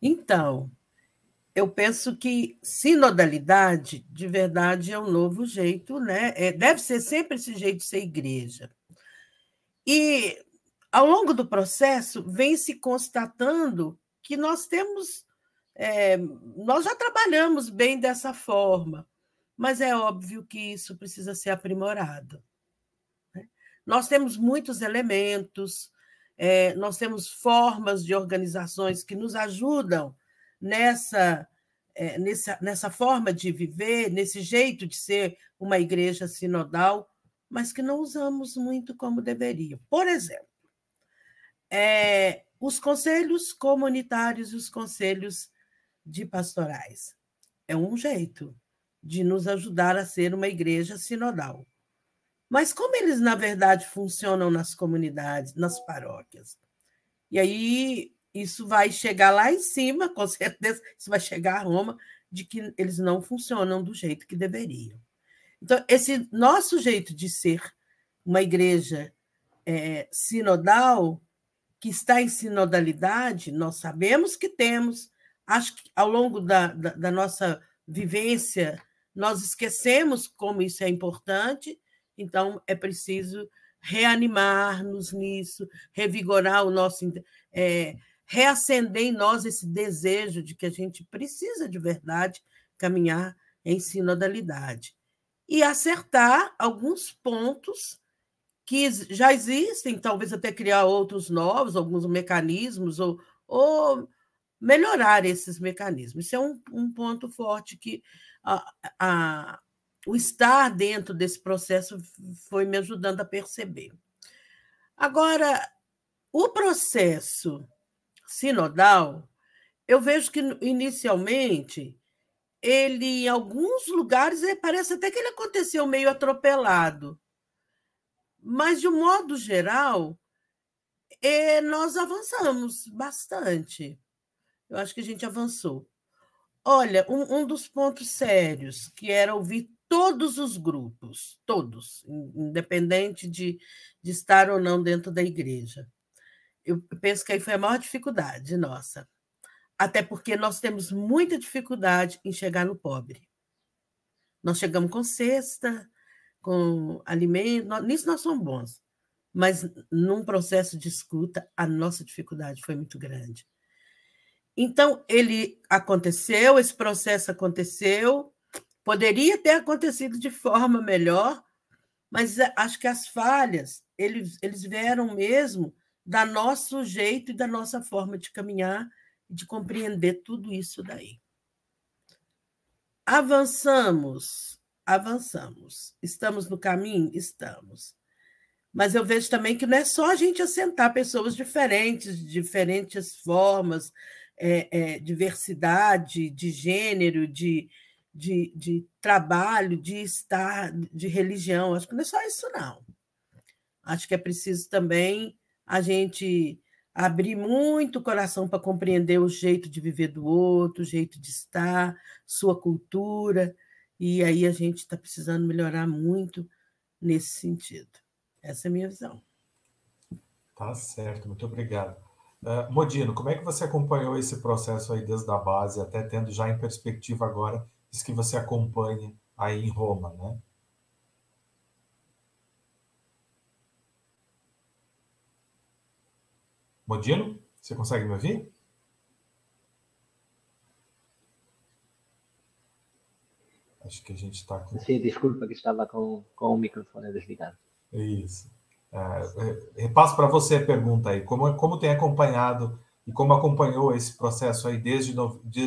Então, eu penso que sinodalidade, de verdade, é um novo jeito, né? É, deve ser sempre esse jeito de ser igreja. E, ao longo do processo, vem se constatando que nós temos. É, nós já trabalhamos bem dessa forma, mas é óbvio que isso precisa ser aprimorado. Nós temos muitos elementos, é, nós temos formas de organizações que nos ajudam nessa, é, nessa, nessa forma de viver, nesse jeito de ser uma igreja sinodal, mas que não usamos muito como deveriam. Por exemplo, é, os conselhos comunitários e os conselhos de pastorais. É um jeito de nos ajudar a ser uma igreja sinodal. Mas como eles, na verdade, funcionam nas comunidades, nas paróquias? E aí isso vai chegar lá em cima, com certeza, isso vai chegar a Roma, de que eles não funcionam do jeito que deveriam. Então, esse nosso jeito de ser uma igreja é, sinodal, que está em sinodalidade, nós sabemos que temos, acho que ao longo da, da, da nossa vivência, nós esquecemos como isso é importante, então, é preciso reanimar-nos nisso, revigorar o nosso. É, reacender em nós esse desejo de que a gente precisa de verdade caminhar em sinodalidade. E acertar alguns pontos que já existem, talvez até criar outros novos, alguns mecanismos, ou, ou melhorar esses mecanismos. Isso é um, um ponto forte que a, a, o estar dentro desse processo foi me ajudando a perceber. Agora, o processo sinodal, eu vejo que inicialmente ele, em alguns lugares, parece até que ele aconteceu meio atropelado. Mas, de um modo geral, é, nós avançamos bastante. Eu acho que a gente avançou. Olha, um, um dos pontos sérios, que era ouvir todos os grupos, todos, independente de, de estar ou não dentro da igreja. Eu penso que aí foi a maior dificuldade nossa. Até porque nós temos muita dificuldade em chegar no pobre. Nós chegamos com cesta, com alimento, nisso nós somos bons. Mas num processo de escuta, a nossa dificuldade foi muito grande. Então, ele aconteceu, esse processo aconteceu, Poderia ter acontecido de forma melhor, mas acho que as falhas eles, eles vieram mesmo da nosso jeito e da nossa forma de caminhar de compreender tudo isso daí. Avançamos, avançamos. Estamos no caminho? Estamos. Mas eu vejo também que não é só a gente assentar pessoas diferentes, de diferentes formas, é, é, diversidade de gênero, de, de, de trabalho, de estar, de religião. Acho que não é só isso, não. Acho que é preciso também a gente abrir muito o coração para compreender o jeito de viver do outro, o jeito de estar, sua cultura. E aí a gente está precisando melhorar muito nesse sentido. Essa é a minha visão. Tá certo, muito obrigado. Uh, Modino, como é que você acompanhou esse processo aí desde a base, até tendo já em perspectiva agora isso que você acompanha aí em Roma, né? Modino, você consegue me ouvir? Acho que a gente está com. Sim, desculpa que estava com, com o microfone desligado. Isso. É, repasso para você a pergunta aí. Como, como tem acompanhado e como acompanhou esse processo aí desde,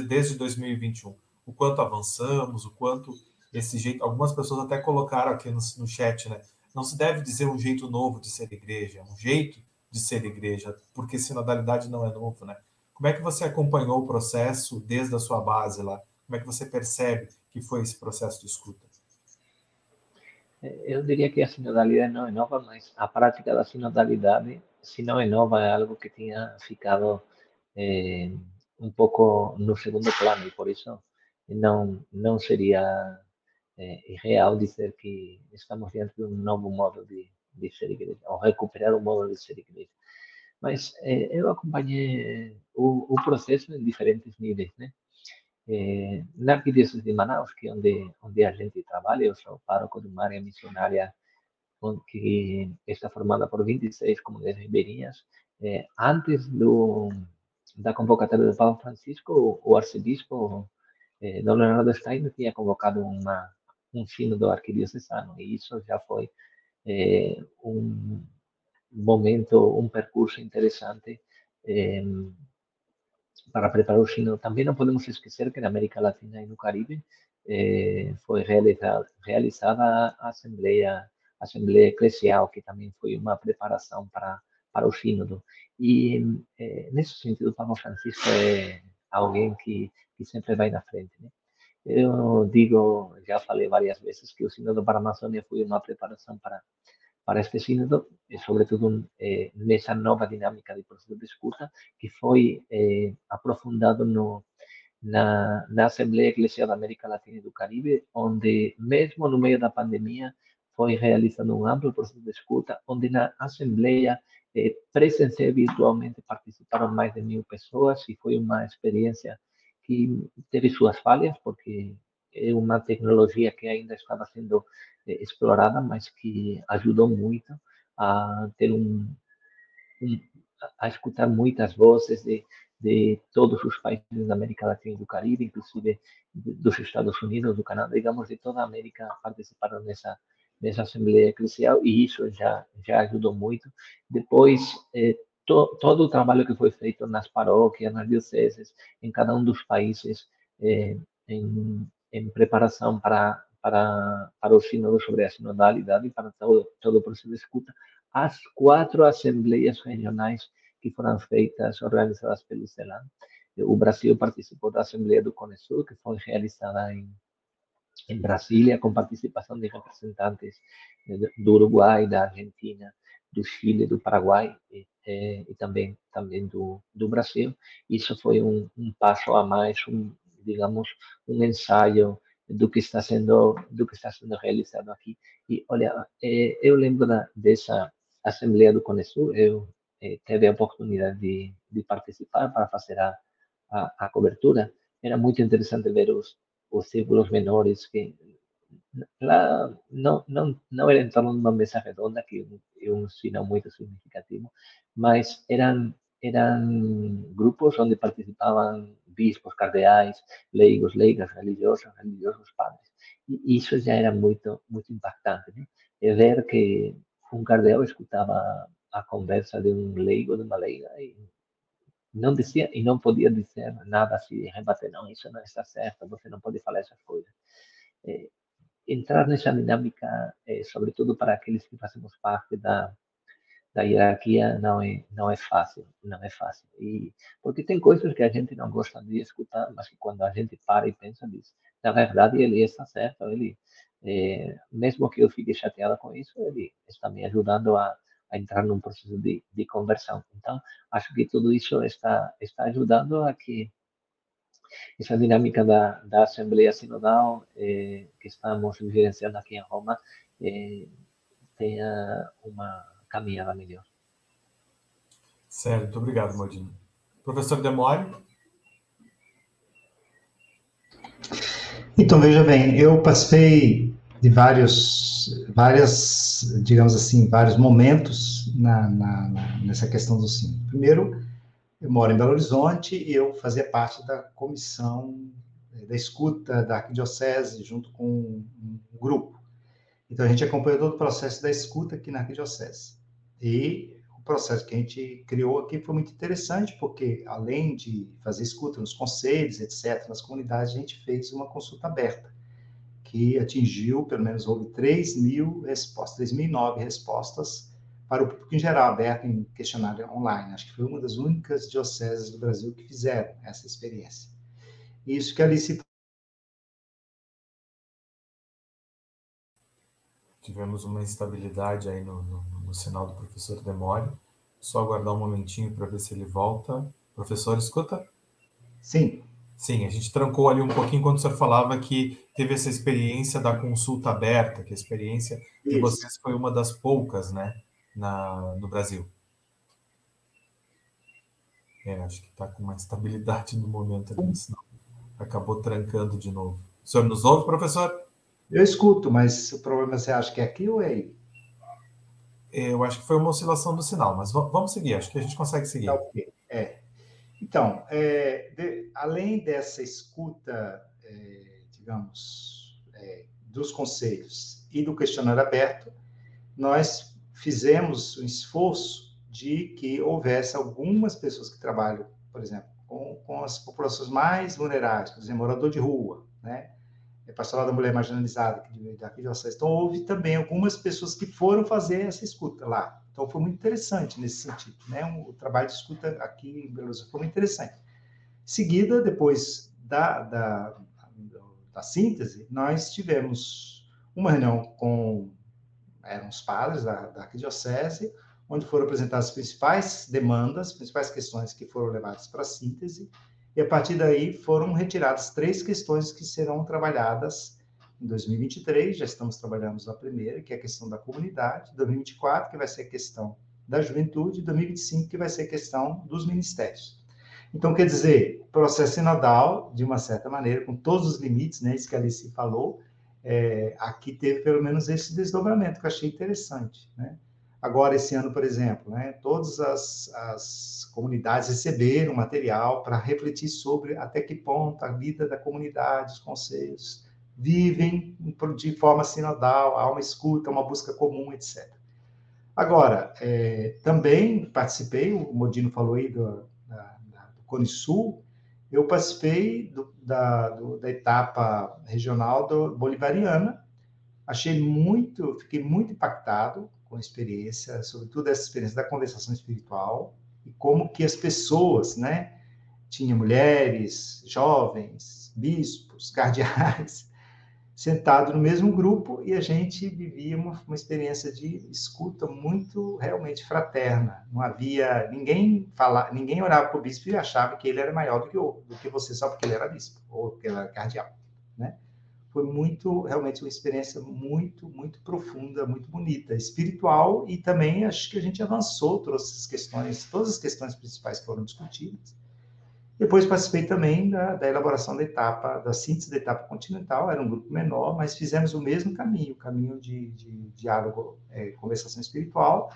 desde 2021? O quanto avançamos, o quanto esse jeito. Algumas pessoas até colocaram aqui no, no chat, né? Não se deve dizer um jeito novo de ser igreja, é um jeito de ser igreja, porque sinodalidade não é novo, né? Como é que você acompanhou o processo desde a sua base lá? Como é que você percebe que foi esse processo de escuta? Eu diria que a sinodalidade não é nova, mas a prática da sinodalidade, se não é nova, é algo que tinha ficado é, um pouco no segundo plano, e por isso não, não seria é, dizer que estamos diante de um novo modo de, de ser igreja, ou recuperar o modo de ser igreja. Mas é, eu acompanhei o, o processo em diferentes níveis, né? Eh, na Arquidiocese de Manaus, que é onde, onde a gente trabalha, eu sou pároco de uma área missionária que está formada por 26 comunidades ribeirinhas. Eh, antes do, da convocatória do Papa Francisco, o arcebispo eh, Dom Leonardo Stein tinha convocado uma, um sínodo arquidiocesano, e isso já foi eh, um momento, um percurso interessante eh, para preparar o Sínodo. Também não podemos esquecer que na América Latina e no Caribe eh, realizada, realizada a Assembleia, a Assembleia Eclesial, que também foi uma preparação para, para o Sínodo. E, eh, nesse sentido, o Papa Francisco é alguém que, que sempre vai na frente. Eu digo, já falei várias vezes, que o Sínodo para a Amazônia foi uma preparação para para este sínodo, e sobretudo eh, nessa nova dinâmica de processo de escuta, que foi eh, aprofundado no, na, na Assembleia Eclesial da América Latina e do Caribe, onde, mesmo no meio da pandemia, foi realizado um amplo processo de escuta, onde na Assembleia eh, presencial e virtualmente participaram mais de mil pessoas e foi uma experiência que teve suas falhas, porque é uma tecnologia que ainda estava sendo eh, explorada, mas que ajudou muito a ter um, um a escutar muitas vozes de, de todos os países da América Latina e do Caribe, inclusive dos Estados Unidos, do Canadá, digamos, de toda a América participaram nessa nessa Assembleia Eclesial e isso já já ajudou muito. Depois, eh, to, todo o trabalho que foi feito nas paróquias, nas dioceses, em cada um dos países, eh, em, em preparação para, para, para o sínodo sobre a sinodalidade e para todo, todo o processo de escuta, as quatro assembleias regionais que foram feitas, organizadas pelo CELAM. O Brasil participou da Assembleia do Cone Sul, que foi realizada em, em Brasília, com participação de representantes do Uruguai, da Argentina, do Chile, do Paraguai e, e, também também do, do Brasil. Isso foi um, um passo a mais, um, digamos, um ensaio do que está sendo do que está sendo realizado aqui. E olha, eh, eu lembro da, dessa assembleia do Conesul, eu eh, tive a oportunidade de, de participar para fazer a, a, a, cobertura. Era muito interessante ver os, os círculos menores que lá não não não era em torno de uma mesa redonda que é um sinal muito significativo, mas eram eram grupos onde participavam bispos, cardeais, leigos, leigas, religiosos, religiosos, padres. E isso já era muito, muito impactante, né? É ver que um cardeal escutava a conversa de um leigo, de uma leiga, e não dizia e não podia dizer nada assim, rebater, não, isso não está certo, você não pode falar essas coisas. É, entrar nessa dinâmica, é, sobretudo para aqueles que fazemos parte da da hierarquia não é não é fácil, não é fácil. E porque tem coisas que a gente não gosta de escutar, mas que quando a gente para e pensa diz, na verdade ele está certo, ele é, mesmo que eu fique chateada com isso, ele está me ajudando a, a entrar num processo de, de conversão. Então, acho que tudo isso está está ajudando a que essa dinâmica da, da Assembleia Sinodal eh, que estamos vivenciando aqui em Roma eh, tenha uma caminhada melhor. Certo, obrigado, Modino. Professor Demore? Então, veja bem, eu passei de vários, várias, digamos assim, vários momentos na, na, na, nessa questão do sino. Primeiro, eu moro em Belo Horizonte e eu fazia parte da comissão eh, da escuta da Arquidiocese junto com um grupo. Então, a gente acompanhou todo o processo da escuta aqui na Arquidiocese. E o processo que a gente criou aqui foi muito interessante, porque além de fazer escuta nos conselhos, etc., nas comunidades, a gente fez uma consulta aberta que atingiu, pelo menos houve 3 mil respostas, 3.009 respostas para o público em geral, aberto em questionário online. Acho que foi uma das únicas dioceses do Brasil que fizeram essa experiência. Isso que a Alice Tivemos uma instabilidade aí no, no, no sinal do professor Demore. Só aguardar um momentinho para ver se ele volta. Professor, escuta? Sim. Sim, a gente trancou ali um pouquinho quando o senhor falava que teve essa experiência da consulta aberta, que a experiência Isso. de vocês foi uma das poucas, né, na, no Brasil. É, acho que está com uma estabilidade no momento ali, senão acabou trancando de novo. O senhor nos ouve, professor? Eu escuto, mas o problema você acha que é aqui ou é aí? Eu acho que foi uma oscilação do sinal, mas vamos seguir, acho que a gente consegue seguir. Tá ok, é. Então, é, de, além dessa escuta, é, digamos, é, dos conselhos e do questionário aberto, nós fizemos um esforço de que houvesse algumas pessoas que trabalham, por exemplo, com, com as populações mais vulneráveis, por exemplo, morador de rua, né? É pastoral da mulher marginalizada aqui de, aqui de vocês. Então, houve também algumas pessoas que foram fazer essa escuta lá. Então, foi muito interessante nesse sentido. Né? O trabalho de escuta aqui em Belo Horizonte foi muito interessante. Seguida, depois da, da, da síntese, nós tivemos uma reunião com eram os padres da, da arquidiocese, onde foram apresentadas as principais demandas, as principais questões que foram levadas para síntese, e a partir daí foram retiradas três questões que serão trabalhadas em 2023, já estamos trabalhando na primeira, que é a questão da comunidade, 2024, que vai ser a questão da juventude, 2025, que vai ser a questão dos ministérios. Então, quer dizer, processo sinodal, de uma certa maneira, com todos os limites, né, isso que a Alice falou, é, aqui teve pelo menos esse desdobramento, que eu achei interessante, né? Agora, esse ano, por exemplo, né, todas as, as comunidades receberam material para refletir sobre até que ponto a vida da comunidade, os conselhos, vivem de forma sinodal, há uma escuta, uma busca comum, etc. Agora, é, também participei, o Modino falou aí do, da, da, do Cone Sul, eu participei do, da, do, da etapa regional do, bolivariana, achei muito, fiquei muito impactado com a experiência, sobretudo essa experiência da conversação espiritual, e como que as pessoas, né, tinha mulheres, jovens, bispos, cardeais, sentado no mesmo grupo e a gente vivia uma, uma experiência de escuta muito realmente fraterna. Não havia ninguém falar, ninguém orava para o bispo e achava que ele era maior do que, o, do que você só porque ele era bispo ou porque ele era cardeal, né? Foi muito, realmente uma experiência muito, muito profunda, muito bonita, espiritual e também acho que a gente avançou, trouxe as questões, todas as questões principais foram discutidas depois participei também da, da, elaboração da etapa, da síntese da etapa continental, era um grupo menor, mas fizemos o mesmo caminho, o caminho de, de diálogo, é, conversação espiritual,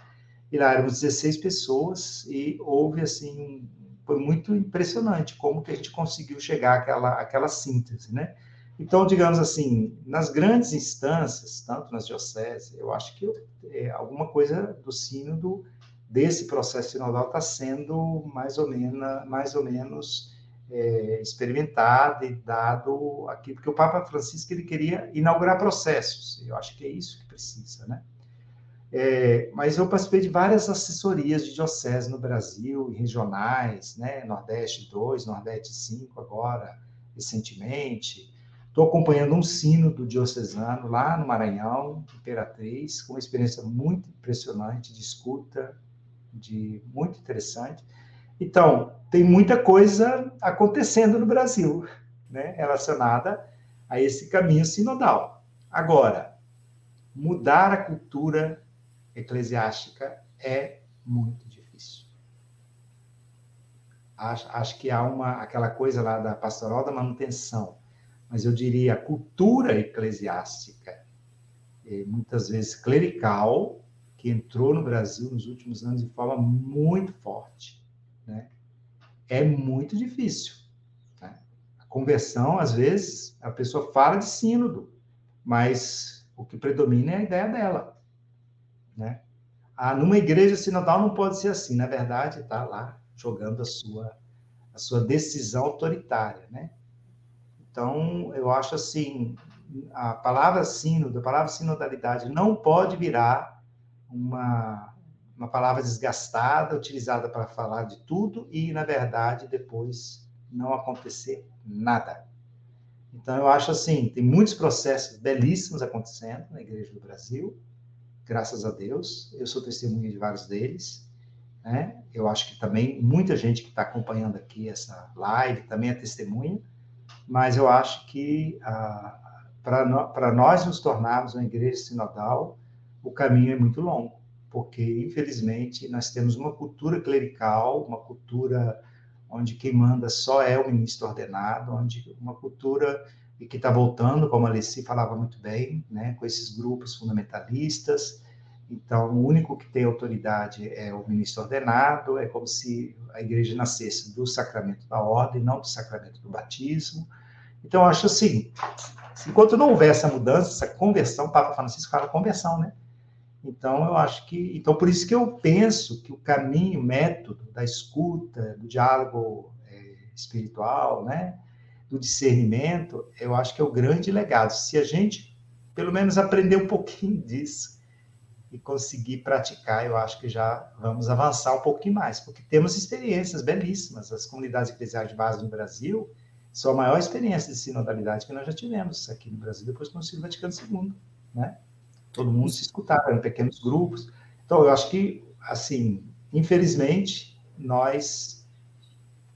e lá éramos 16 pessoas, e houve, assim, foi muito impressionante como que a gente conseguiu chegar àquela, àquela síntese, né? Então, digamos assim, nas grandes instâncias, tanto nas dioceses, eu acho que é, alguma coisa do sínodo desse processo sinodal está sendo mais ou menos, mais ou menos é, experimentado e dado aqui, porque o Papa Francisco ele queria inaugurar processos, eu acho que é isso que precisa, né? É, mas eu participei de várias assessorias de diocese no Brasil, regionais, né? Nordeste 2, Nordeste 5 agora, recentemente. Estou acompanhando um sino do diocesano lá no Maranhão, Imperatriz, com uma experiência muito impressionante de escuta, de muito interessante. Então, tem muita coisa acontecendo no Brasil, né, relacionada a esse caminho sinodal. Agora, mudar a cultura eclesiástica é muito difícil. Acho, acho que há uma aquela coisa lá da pastoral da manutenção, mas eu diria a cultura eclesiástica, muitas vezes clerical, que entrou no Brasil nos últimos anos de forma muito forte, né? É muito difícil. Né? A conversão, às vezes, a pessoa fala de sínodo, mas o que predomina é a ideia dela, né? Ah, numa igreja sinodal não pode ser assim, na verdade, está lá jogando a sua a sua decisão autoritária, né? Então, eu acho assim, a palavra sínodo, a palavra sinodalidade não pode virar uma, uma palavra desgastada, utilizada para falar de tudo e, na verdade, depois não acontecer nada. Então, eu acho assim, tem muitos processos belíssimos acontecendo na Igreja do Brasil, graças a Deus. Eu sou testemunha de vários deles. Né? Eu acho que também muita gente que está acompanhando aqui essa live também é testemunha, mas eu acho que ah, para no, nós nos tornarmos uma igreja sinodal, o caminho é muito longo, porque, infelizmente, nós temos uma cultura clerical, uma cultura onde quem manda só é o ministro ordenado, onde uma cultura que está voltando, como a Alessi falava muito bem, né, com esses grupos fundamentalistas. Então, o único que tem autoridade é o ministro ordenado, é como se a igreja nascesse do sacramento da ordem, não do sacramento do batismo. Então, acho assim, enquanto não houver essa mudança, essa conversão, o Papa Francisco fala conversão, né? Então, eu acho que. Então, por isso que eu penso que o caminho, o método da escuta, do diálogo é, espiritual, né? do discernimento, eu acho que é o grande legado. Se a gente, pelo menos, aprender um pouquinho disso e conseguir praticar, eu acho que já vamos avançar um pouquinho mais, porque temos experiências belíssimas. As comunidades eclesiais de base no Brasil são a maior experiência de sinodalidade que nós já tivemos aqui no Brasil depois do Concílio Vaticano II, né? Todo mundo se escutava em pequenos grupos. Então, eu acho que, assim, infelizmente, nós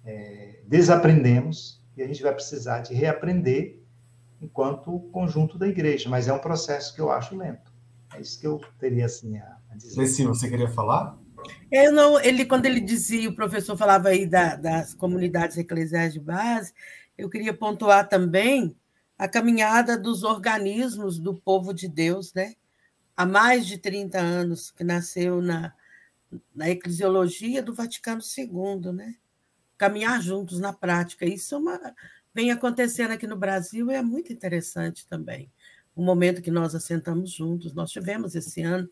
é, desaprendemos e a gente vai precisar de reaprender enquanto conjunto da igreja, mas é um processo que eu acho lento. É isso que eu teria assim a, a dizer. Lessi, você queria falar? É, não, ele quando ele dizia, o professor falava aí da, das comunidades eclesiais de base, eu queria pontuar também a caminhada dos organismos do povo de Deus, né? Há mais de 30 anos que nasceu na, na eclesiologia do Vaticano II, né? caminhar juntos na prática. Isso é uma, vem acontecendo aqui no Brasil e é muito interessante também. O momento que nós assentamos juntos, nós tivemos esse ano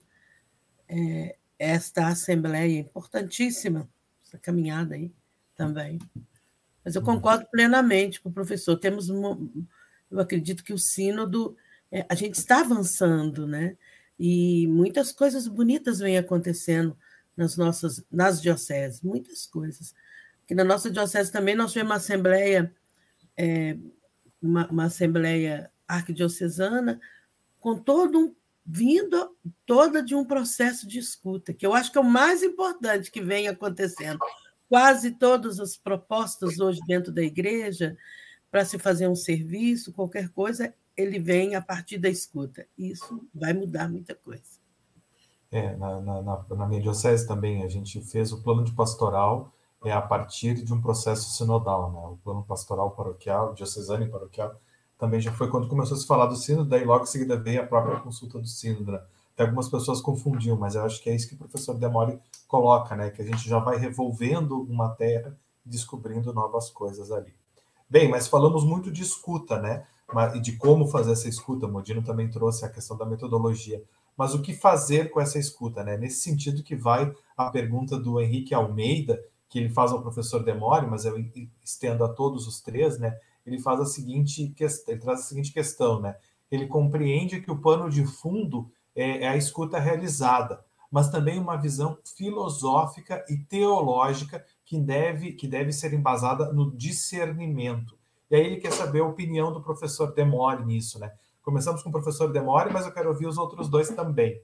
é, esta assembleia importantíssima, essa caminhada aí também. Mas eu concordo plenamente com o professor. Temos, uma, eu acredito que o sínodo, é, a gente está avançando, né? E muitas coisas bonitas vêm acontecendo nas nossas, nas dioceses, muitas coisas que na nossa diocese também nós tivemos uma assembleia, é, uma, uma, assembleia arquidiocesana, com todo um vindo toda de um processo de escuta, que eu acho que é o mais importante que vem acontecendo. Quase todas as propostas hoje dentro da igreja para se fazer um serviço, qualquer coisa, ele vem a partir da escuta. Isso vai mudar muita coisa. É, na, na, na minha diocese também, a gente fez o plano de pastoral é a partir de um processo sinodal, né? O plano pastoral paroquial, diocesano e paroquial, também já foi quando começou a se falar do sínodo, daí logo em seguida veio a própria consulta do sínodo, né? Até algumas pessoas confundiam, mas eu acho que é isso que o professor Demore coloca, né? Que a gente já vai revolvendo uma terra descobrindo novas coisas ali. Bem, mas falamos muito de escuta, né? E de como fazer essa escuta. O Modino também trouxe a questão da metodologia. Mas o que fazer com essa escuta, né? Nesse sentido que vai a pergunta do Henrique Almeida, que ele faz ao professor Demore, mas eu estendo a todos os três, né? Ele faz a seguinte questão, ele traz a seguinte questão, né? Ele compreende que o pano de fundo é, é a escuta realizada, mas também uma visão filosófica e teológica que deve, que deve ser embasada no discernimento. E aí ele quer saber a opinião do professor Demore nisso, né? Começamos com o professor Demore, mas eu quero ouvir os outros dois também.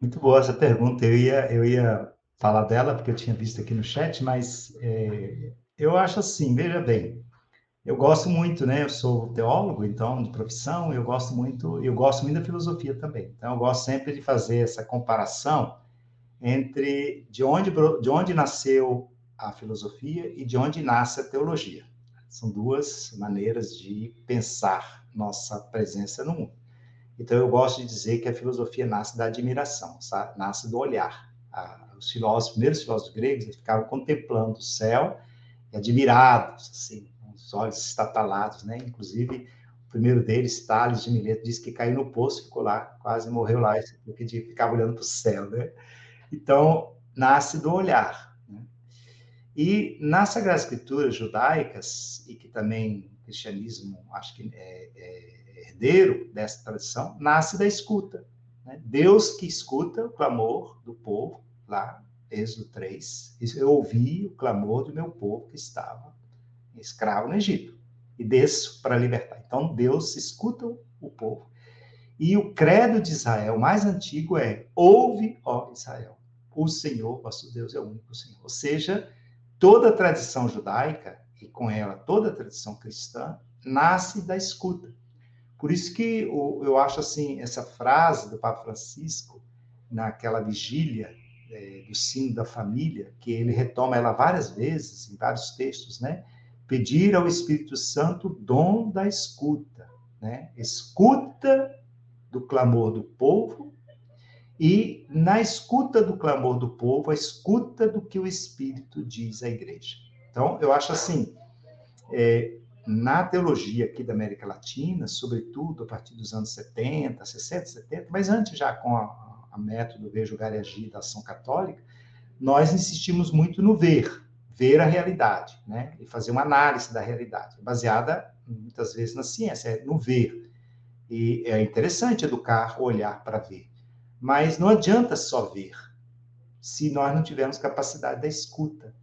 Muito boa essa pergunta. Eu ia, eu ia falar dela, porque eu tinha visto aqui no chat, mas é, eu acho assim, veja bem, eu gosto muito, né? Eu sou teólogo, então, de profissão, eu gosto muito, eu gosto muito da filosofia também. Então, eu gosto sempre de fazer essa comparação entre de onde, de onde nasceu a filosofia e de onde nasce a teologia. São duas maneiras de pensar nossa presença no mundo. Então, eu gosto de dizer que a filosofia nasce da admiração, sabe? nasce do olhar. os filósofos, os primeiros filósofos gregos, ficavam contemplando o céu e admirados, assim, com os olhos estatalados, né? Inclusive, o primeiro deles, Tales de Mileto, disse que caiu no poço, ficou lá, quase morreu lá, porque ficava olhando para o céu, né? Então, nasce do olhar. E nas Sagradas Escrituras judaicas, e que também o cristianismo, acho que é, é herdeiro dessa tradição, nasce da escuta. Né? Deus que escuta o clamor do povo, lá, Êxodo 3, eu ouvi o clamor do meu povo que estava escravo no Egito, e desço para libertar. Então, Deus escuta o povo. E o credo de Israel mais antigo é: Ouve, ó Israel, o Senhor, vosso Deus, é o único Senhor. Ou seja, toda a tradição judaica, e com ela toda a tradição cristã, nasce da escuta. Por isso que eu acho assim, essa frase do Papa Francisco, naquela vigília é, do sino da família, que ele retoma ela várias vezes, em vários textos, né? Pedir ao Espírito Santo dom da escuta, né? Escuta do clamor do povo e na escuta do clamor do povo, a escuta do que o Espírito diz à igreja. Então, eu acho assim, é, na teologia aqui da América Latina, sobretudo a partir dos anos 70, 60, 70, mas antes já com a, a método Ver, Julgar e Agir da ação católica, nós insistimos muito no ver, ver a realidade, né? E fazer uma análise da realidade, baseada muitas vezes na ciência, é no ver. E é interessante educar, olhar para ver. Mas não adianta só ver, se nós não tivermos capacidade da escuta.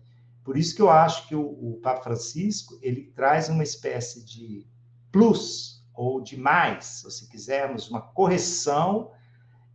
Por isso que eu acho que o, o Papa Francisco ele traz uma espécie de plus ou de mais, se quisermos, uma correção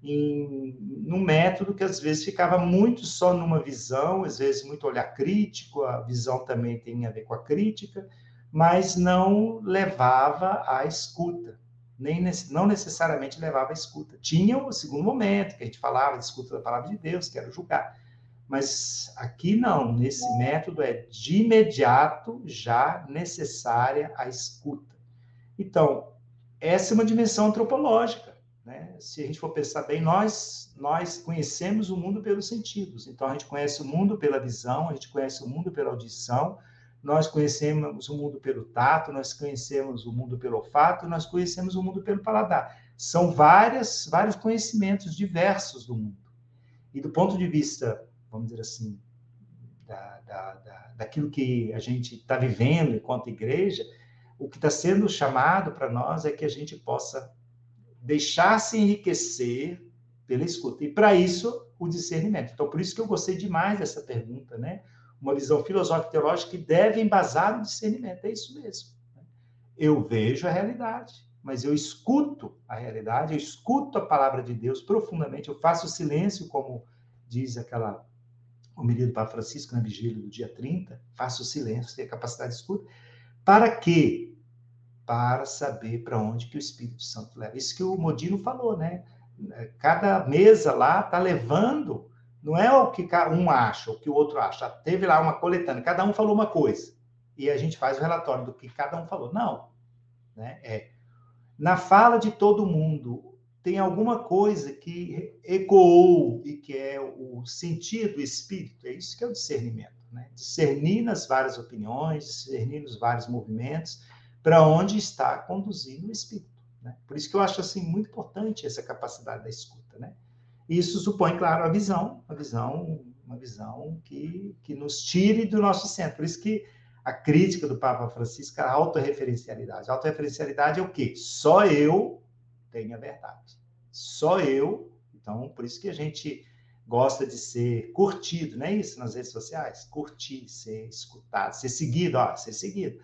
em num método que às vezes ficava muito só numa visão, às vezes muito olhar crítico, a visão também tem a ver com a crítica, mas não levava à escuta nem não necessariamente levava à escuta. Tinha o segundo momento, que a gente falava de escuta da palavra de Deus, que era julgar. Mas aqui não, nesse método é de imediato já necessária a escuta. Então, essa é uma dimensão antropológica. Né? Se a gente for pensar bem, nós, nós conhecemos o mundo pelos sentidos. Então, a gente conhece o mundo pela visão, a gente conhece o mundo pela audição, nós conhecemos o mundo pelo tato, nós conhecemos o mundo pelo olfato, nós conhecemos o mundo pelo paladar. São várias, vários conhecimentos diversos do mundo. E do ponto de vista, vamos dizer assim, da, da, da daquilo que a gente está vivendo enquanto igreja, o que está sendo chamado para nós é que a gente possa deixar se enriquecer pela escuta. E para isso, o discernimento. Então, por isso que eu gostei demais dessa pergunta, né? Uma visão filosófica e teológica que deve embasar o discernimento. É isso mesmo. Né? Eu vejo a realidade, mas eu escuto a realidade, eu escuto a palavra de Deus profundamente, eu faço silêncio, como diz aquela homilia do Papa Francisco na vigília do dia 30, faço silêncio, tenho a capacidade de escuta. Para quê? Para saber para onde que o Espírito Santo leva. Isso que o Modino falou, né? Cada mesa lá está levando não é o que um acha, o que o outro acha. Teve lá uma coletânea, cada um falou uma coisa. E a gente faz o relatório do que cada um falou. Não. Né? É, na fala de todo mundo, tem alguma coisa que ecoou e que é o sentido, o espírito. É isso que é o discernimento. Né? Discernir nas várias opiniões, discernir nos vários movimentos, para onde está conduzindo o espírito. Né? Por isso que eu acho assim muito importante essa capacidade da escuta. Né? Isso supõe, claro, a visão, a visão, uma visão que, que nos tire do nosso centro. Por isso que a crítica do Papa Francisco é a autorreferencialidade. A autorreferencialidade é o quê? Só eu tenho a verdade. Só eu. Então, por isso que a gente gosta de ser curtido, não é isso nas redes sociais? Curtir, ser escutado, ser seguido, ó, ser seguido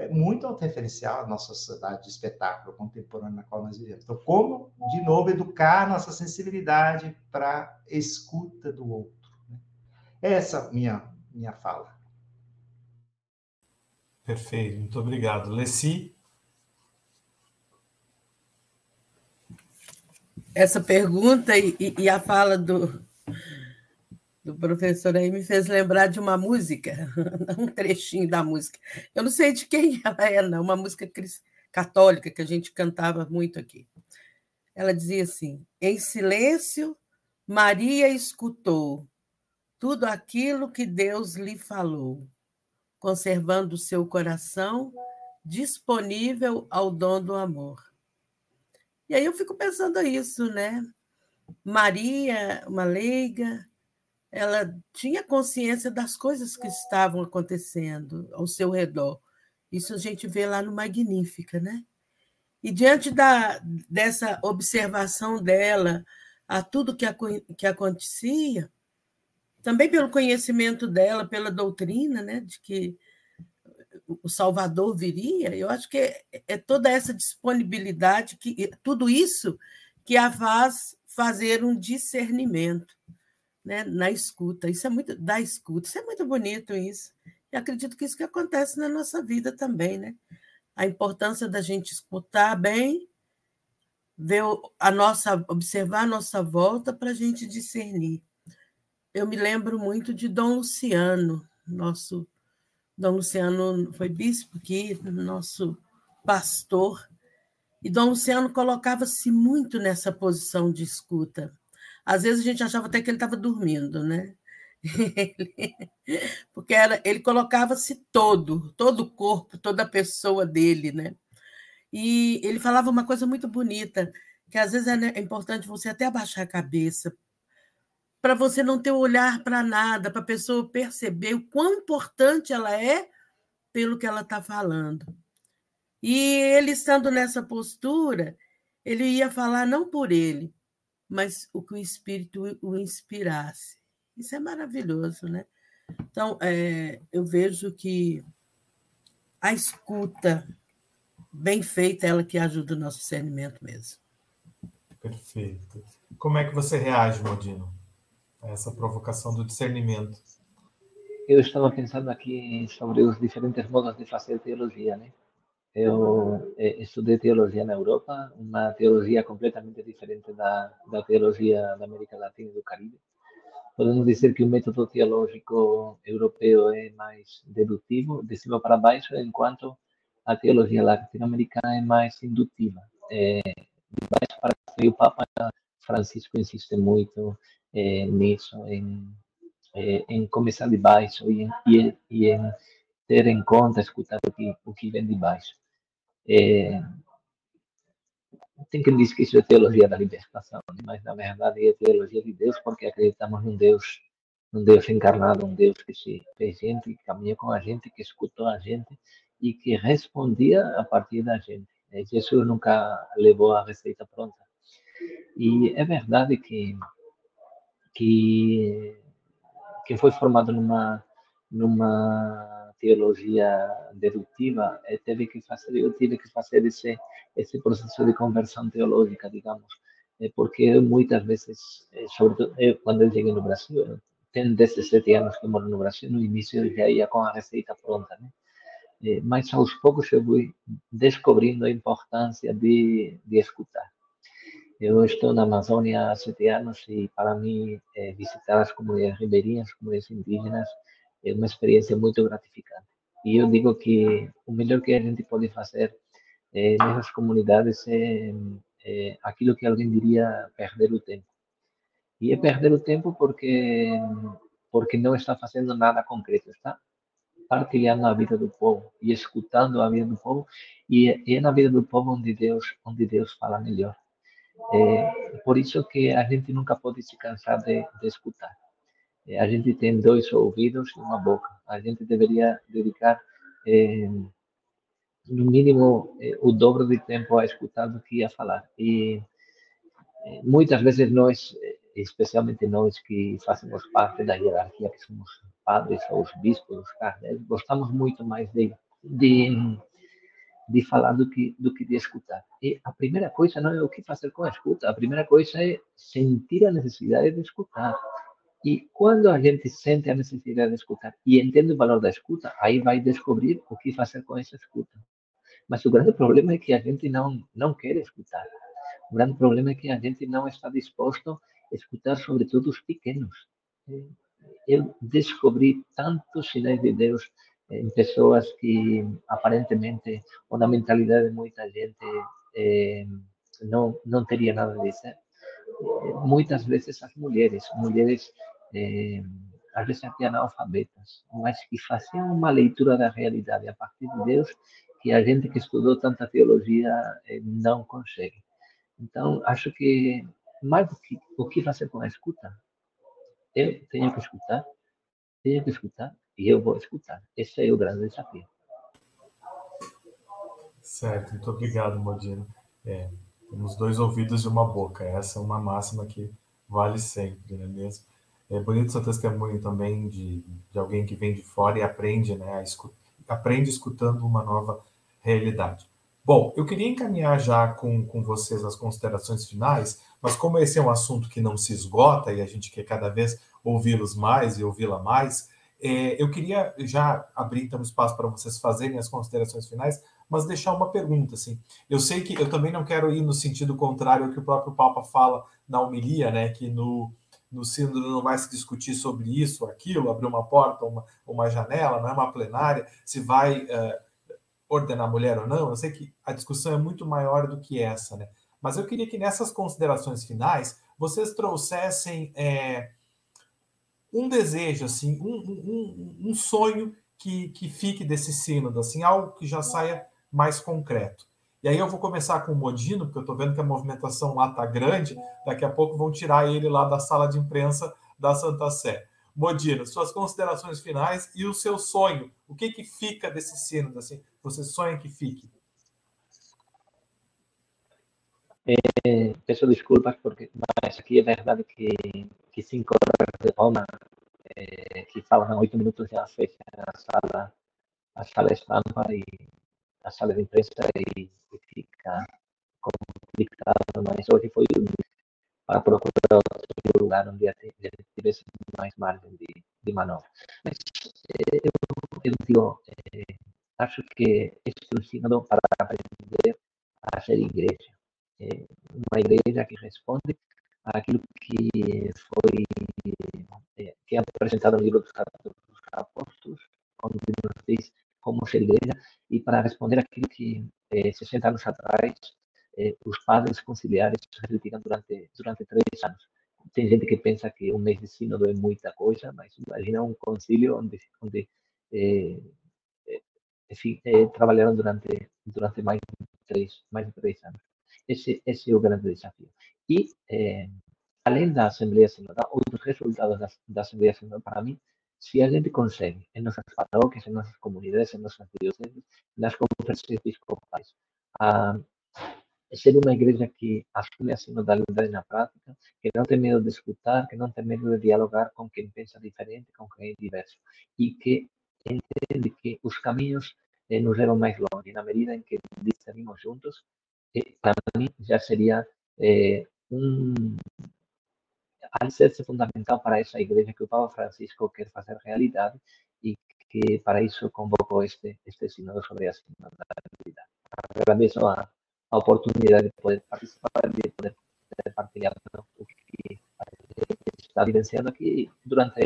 é muito autorreferencial a nossa sociedade de espetáculo contemporânea na qual nós vivemos. Então, como, de novo, educar nossa sensibilidade para a escuta do outro. Né? Essa minha minha fala. Perfeito, muito obrigado. Leci? Essa pergunta e, e, a fala do, do professor aí me fez lembrar de uma música, um trechinho da música. Eu não sei de quem ela é, não, uma música católica que a gente cantava muito aqui. Ela dizia assim: Em silêncio, Maria escutou tudo aquilo que Deus lhe falou, conservando seu coração disponível ao dom do amor. E aí eu fico pensando isso, né? Maria, uma leiga, ela tinha consciência das coisas que estavam acontecendo ao seu redor. Isso a gente vê lá no Magnífica, né? E diante da, dessa observação dela a tudo que, que acontecia, também pelo conhecimento dela, pela doutrina, né, de que o Salvador viria, eu acho que é, é toda essa disponibilidade, que tudo isso que a faz fazer um discernimento né, na escuta. Isso é muito da escuta, isso é muito bonito isso. E acredito que isso que acontece na nossa vida também, né? A importância da gente escutar bem, ver a nossa, observar a nossa volta para a gente discernir. Eu me lembro muito de Dom Luciano, nosso Dom Luciano foi bispo aqui, nosso pastor, e Dom Luciano colocava-se muito nessa posição de escuta. Às vezes a gente achava até que ele estava dormindo, né? porque era, ele colocava-se todo, todo o corpo, toda a pessoa dele, né? E ele falava uma coisa muito bonita, que às vezes é, né, é importante você até abaixar a cabeça para você não ter olhar para nada, para a pessoa perceber o quão importante ela é pelo que ela está falando. E ele estando nessa postura, ele ia falar não por ele, mas o que o Espírito o inspirasse. Isso é maravilhoso, né? Então, é, eu vejo que a escuta bem feita é ela que ajuda o nosso discernimento mesmo. Perfeito. Como é que você reage, Modino? essa provocação do discernimento. Eu estava pensando aqui sobre os diferentes modos de fazer teologia, né? Eu eh, estudei teologia na Europa, uma teologia completamente diferente da, da teologia da América Latina e do Caribe. Podemos dizer que o método teológico europeu é mais dedutivo, de cima para baixo, enquanto a teologia latino-americana é mais indutiva. É, de baixo para cima, o Papa Francisco insiste muito eh, nisso, em, eh, em começar de baixo e em, e em ter em conta, escutar o que, o que vem de baixo. É, tem quem diz que isso é teologia da libertação, mas na verdade é teologia de Deus, porque acreditamos num Deus, num Deus encarnado, um Deus que se fez gente, que caminhou com a gente, que escutou a gente e que respondia a partir da gente. Jesus nunca levou a receita pronta. E é verdade que que que foi formado numa numa teologia dedutiva eh, teve que fazer eu tive que fazer esse esse processo de conversão teológica digamos eh, porque muitas vezes eh, sobretudo quando eu cheguei no Brasil eu tenho 17 anos que moro no Brasil no início eu já ia com a receita pronta né mas aos poucos eu fui descobrindo a importância de, de escutar. Eu estou na Amazônia há sete anos e, para mim, é, visitar as comunidades ribeirinhas, as comunidades indígenas, é uma experiência muito gratificante. E eu digo que o melhor que a gente pode fazer é, nessas comunidades é, é aquilo que alguém diria perder o tempo. E é perder o tempo porque porque não está fazendo nada concreto, está partilhando a vida do povo e escutando a vida do povo e é na vida do povo onde Deus onde Deus fala melhor. É, por isso que a gente nunca pode se cansar de, de escutar. É, a gente tem dois ouvidos e uma boca. A gente deveria dedicar, é, no mínimo, é, o dobro de tempo a escutar do que a falar. E muitas vezes nós, especialmente nós que fazemos parte da hierarquia, que somos padres ou os bispos, os cardeais, gostamos muito mais de, de de falar do que, do que de escutar. E a primeira coisa não é o que fazer com a escuta, a primeira coisa é sentir a necessidade de escutar. E quando a gente sente a necessidade de escutar e entende o valor da escuta, aí vai descobrir o que fazer com essa escuta. Mas o grande problema é que a gente não, não quer escutar. O grande problema é que a gente não está disposto a escutar, sobretudo, os pequenos. Eu descobri tantos sinais de Deus em pessoas que aparentemente, ou na mentalidade de muita gente, eh, teria nada a dizer. Muitas vezes as mulheres, mulheres eh, às vezes até analfabetas, mas que faziam uma leitura da realidade a partir de Deus que a gente que estudou tanta teologia eh, não consegue. Então, acho que mais do que o que fazer com a escuta, eu tenho que escutar, tenho que escutar e eu vou escutar. Esse é o grande desafio. Certo, muito obrigado, Modino. É, temos dois ouvidos e uma boca. Essa é uma máxima que vale sempre, não é mesmo? É bonito seu testemunho também de, de alguém que vem de fora e aprende, né, a escutar, aprende escutando uma nova realidade. Bom, eu queria encaminhar já com, com vocês as considerações finais, mas como esse é um assunto que não se esgota e a gente quer cada vez ouvi-los mais e ouvi-la mais, é, eu queria já abrir então espaço para vocês fazerem as considerações finais, mas deixar uma pergunta assim. Eu sei que eu também não quero ir no sentido contrário ao que o próprio Papa fala na homilia, né, que no no sínodo não vai se discutir sobre isso, aquilo, abrir uma porta, uma, uma janela, não é uma plenária, se vai uh, ordenar mulher ou não, eu sei que a discussão é muito maior do que essa, né? Mas eu queria que nessas considerações finais vocês trouxessem é, um desejo, assim, um, um, um sonho que, que fique desse sínodo, assim, algo que já saia mais concreto. E aí eu vou começar com o Modino, porque eu estou vendo que a movimentação lá está grande, daqui a pouco vão tirar ele lá da sala de imprensa da Santa Sé. Modino, suas considerações finais e o seu sonho. O que, que fica desse sínodo? Assim, você sonha que fique? É, peço desculpas, porque, mas aqui é verdade que, que cinco horas de Roma, é, que falam oito minutos já fecha a sala, a sala estampa e a sala de imprensa e, e fica complicado, mas hoje foi para procurar outro lugar onde gente tivesse mais margem de, de manobra. Mas eh, eu, eu digo, eh, acho que este é para aprender a ser igreja. É uma igreja que responde àquilo que foi é, que é apresentado no livro dos Apóstolos, onde nos diz como ser igreja, e para responder àquilo que eh, 60 anos atrás eh, os padres conciliares refletiram durante, durante três anos. Tem gente que pensa que um mês de sínodo é muita coisa, mas imagina um concílio onde, onde eh, enfim, trabalharam durante, durante mais, de três, mais de três anos. Esse, esse é o grande desafio. E, além da Assembleia Sinodal, outros resultados da, da Assembleia Sinodal, para mim, se a gente consegue, em nossas paróquias, em nossas comunidades, em nossas dioceses, nas conferências episcopais, a, ser uma igreja que assume a sinodalidade na prática, que não tem medo de escutar, que não tem medo de dialogar com quem pensa diferente, com quem é diverso, e que entende que os caminhos eh, nos levam mais longe. Na medida em que discernimos juntos, eh, para mim já seria eh, um alicerce fundamental para essa igreja que o Papa Francisco quer fazer realidade e que para isso convocou este, este sínodo sobre a sinodalidade. Agradeço a, a oportunidade de poder participar, de poder partilhar o que está vivenciando aqui durante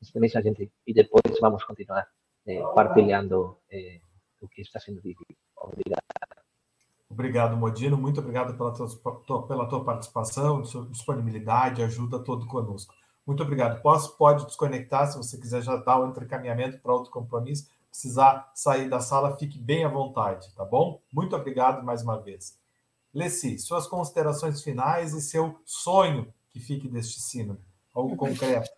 este mês a gente e depois vamos continuar eh, partilhando eh, o que está sendo vivido. Obrigado. Obrigado, Modino. Muito obrigado pela tua, pela tua participação, sua disponibilidade, ajuda todo conosco. Muito obrigado. Posso, pode desconectar se você quiser já dar o encaminhamento para outro compromisso precisar sair da sala, fique bem à vontade, tá bom? Muito obrigado mais uma vez. Leci, suas considerações finais e seu sonho que fique deste sino, algo concreto.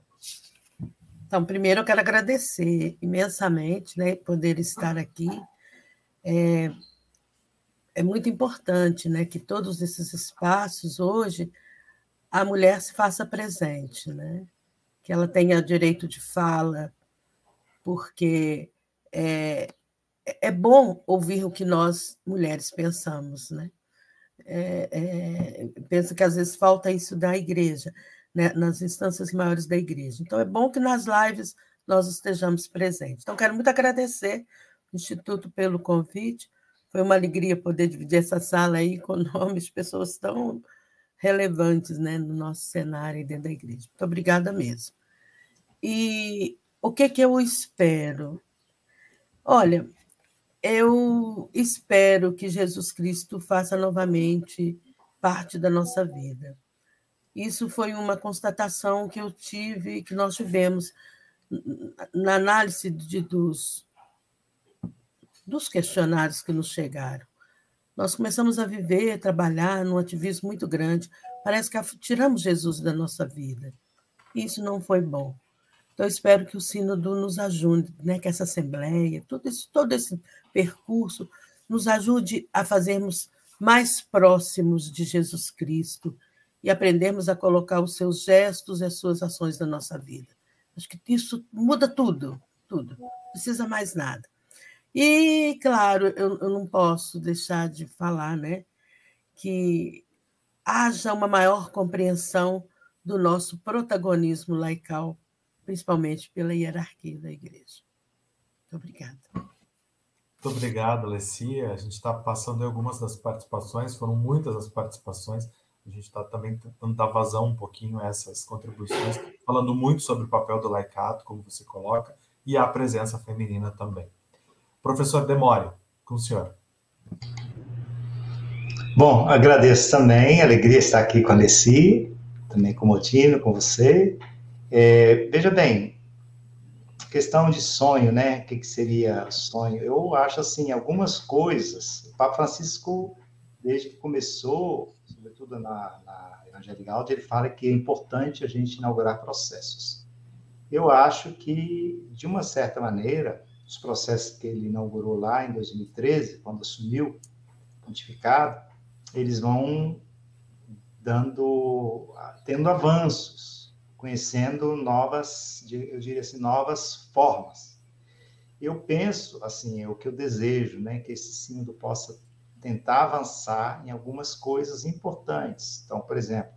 Então, primeiro eu quero agradecer imensamente, né, poder estar aqui. É, é muito importante, né, que todos esses espaços hoje a mulher se faça presente, né? Que ela tenha direito de fala, porque é, é bom ouvir o que nós, mulheres, pensamos, né? É, é, penso que às vezes falta isso da igreja. né, nas instâncias maiores da igreja. Então, é bom que nas lives nós estejamos presentes. Então, quero muito agradecer o Instituto pelo convite. Foi uma alegria poder dividir essa sala aí com nomes pessoas tão relevantes né, no nosso cenário e dentro da igreja. Muito obrigada mesmo. E o que, que eu espero? Olha, eu espero que Jesus Cristo faça novamente parte da nossa vida. Isso foi uma constatação que eu tive, que nós tivemos na análise de, dos, dos questionários que nos chegaram. Nós começamos a viver, trabalhar num ativismo muito grande. Parece que tiramos Jesus da nossa vida. Isso não foi bom. Então, espero que o Sínodo nos ajude, né, que essa Assembleia, todo esse, todo esse percurso, nos ajude a fazermos mais próximos de Jesus Cristo e aprendermos a colocar os seus gestos e as suas ações na nossa vida. Acho que isso muda tudo, tudo. Não precisa mais nada. E, claro, eu, eu não posso deixar de falar né, que haja uma maior compreensão do nosso protagonismo laical principalmente pela hierarquia da igreja. Muito obrigada. Muito obrigado, Alessia. A gente está passando algumas das participações, foram muitas as participações. A gente está também tentando dar vazão um pouquinho a essas contribuições, falando muito sobre o papel do laicato, como você coloca, e a presença feminina também. Professor Demore, com o senhor. Bom, agradeço também, alegria estar aqui com a Alessia, também com o Motino, com você, é, veja bem, questão de sonho, né? O que, que seria sonho? Eu acho assim, algumas coisas. O Papa Francisco, desde que começou, sobretudo na, na ele fala que é importante a gente inaugurar processos. Eu acho que, de uma certa maneira, os processos que ele inaugurou lá em 2013, quando assumiu pontificado, eles vão dando, tendo avanços conhecendo novas, eu diria assim, novas formas. Eu penso, assim, é o que eu desejo, né, que esse sínodo possa tentar avançar em algumas coisas importantes. Então, por exemplo,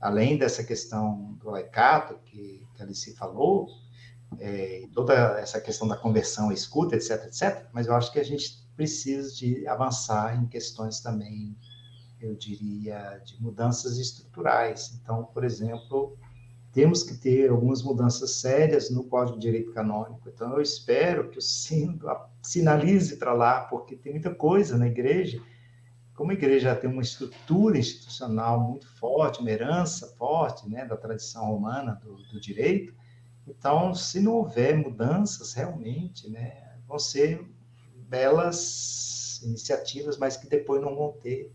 além dessa questão do laicato, que, que a Alice falou, é, toda essa questão da conversão, escuta, etc, etc, mas eu acho que a gente precisa de avançar em questões também, eu diria, de mudanças estruturais. Então, por exemplo, temos que ter algumas mudanças sérias no Código de Direito Canônico. Então, eu espero que o Sínodo sinalize para lá, porque tem muita coisa na igreja. Como a igreja tem uma estrutura institucional muito forte, uma herança forte né, da tradição romana do, do direito, então, se não houver mudanças, realmente, né, vão ser belas iniciativas, mas que depois não vão ter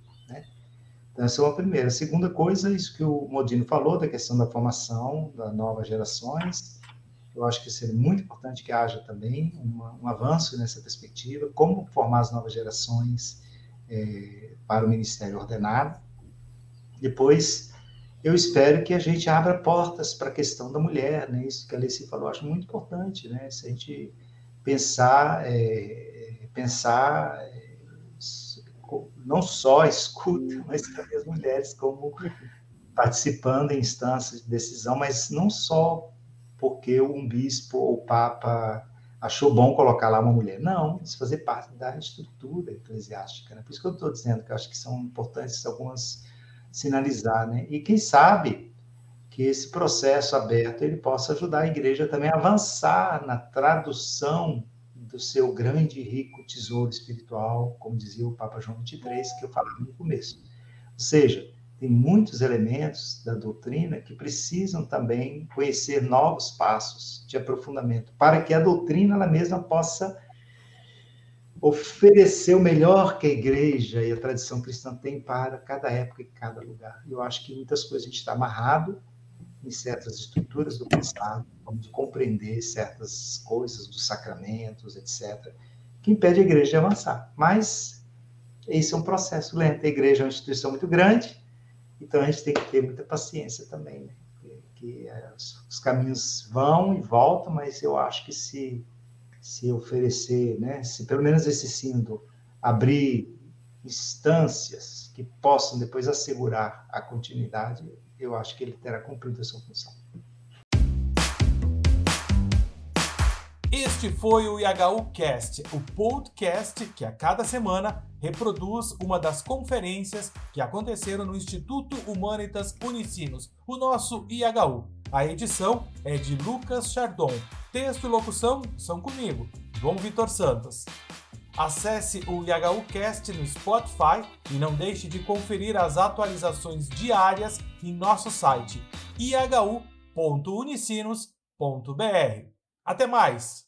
então, essa é uma primeira. A segunda coisa, isso que o Modino falou, da questão da formação das novas gerações. Eu acho que seria muito importante que haja também uma, um avanço nessa perspectiva, como formar as novas gerações é, para o Ministério Ordenado. Depois, eu espero que a gente abra portas para a questão da mulher, né? Isso que a Alice falou, acho muito importante, né? Se a gente pensar, é, pensar não só escuta, mas também as mulheres como participando em instâncias de decisão, mas não só porque um bispo ou papa achou bom colocar lá uma mulher. Não, isso fazer parte da estrutura eclesiástica. Né? Por isso que eu estou dizendo que eu acho que são importantes algumas sinalizar, né? E quem sabe que esse processo aberto ele possa ajudar a igreja também a avançar na tradução do seu grande e rico tesouro espiritual, como dizia o Papa João XXIII, que eu falei no começo. Ou seja, tem muitos elementos da doutrina que precisam também conhecer novos passos de aprofundamento, para que a doutrina ela mesma possa oferecer o melhor que a igreja e a tradição cristã tem para cada época e cada lugar. Eu acho que muitas coisas a gente está amarrado em certas estruturas do passado, como de compreender certas coisas dos sacramentos, etc., que impede a igreja de avançar. Mas esse é um processo lento. A igreja é uma instituição muito grande, então a gente tem que ter muita paciência também, né? que, que é, os caminhos vão e voltam, mas eu acho que se se oferecer, né, se pelo menos esse símbolo abrir instâncias que possam depois assegurar a continuidade, eu acho que ele terá cumprido a sua função. Este foi o IHU Cast, o podcast que a cada semana reproduz uma das conferências que aconteceram no Instituto Humanitas Unicinos, o nosso IHU. A edição é de Lucas Chardon. Texto e locução são comigo, João Vitor Santos. Acesse o IHUcast no Spotify e não deixe de conferir as atualizações diárias em nosso site ihu.unicinos.br. Até mais!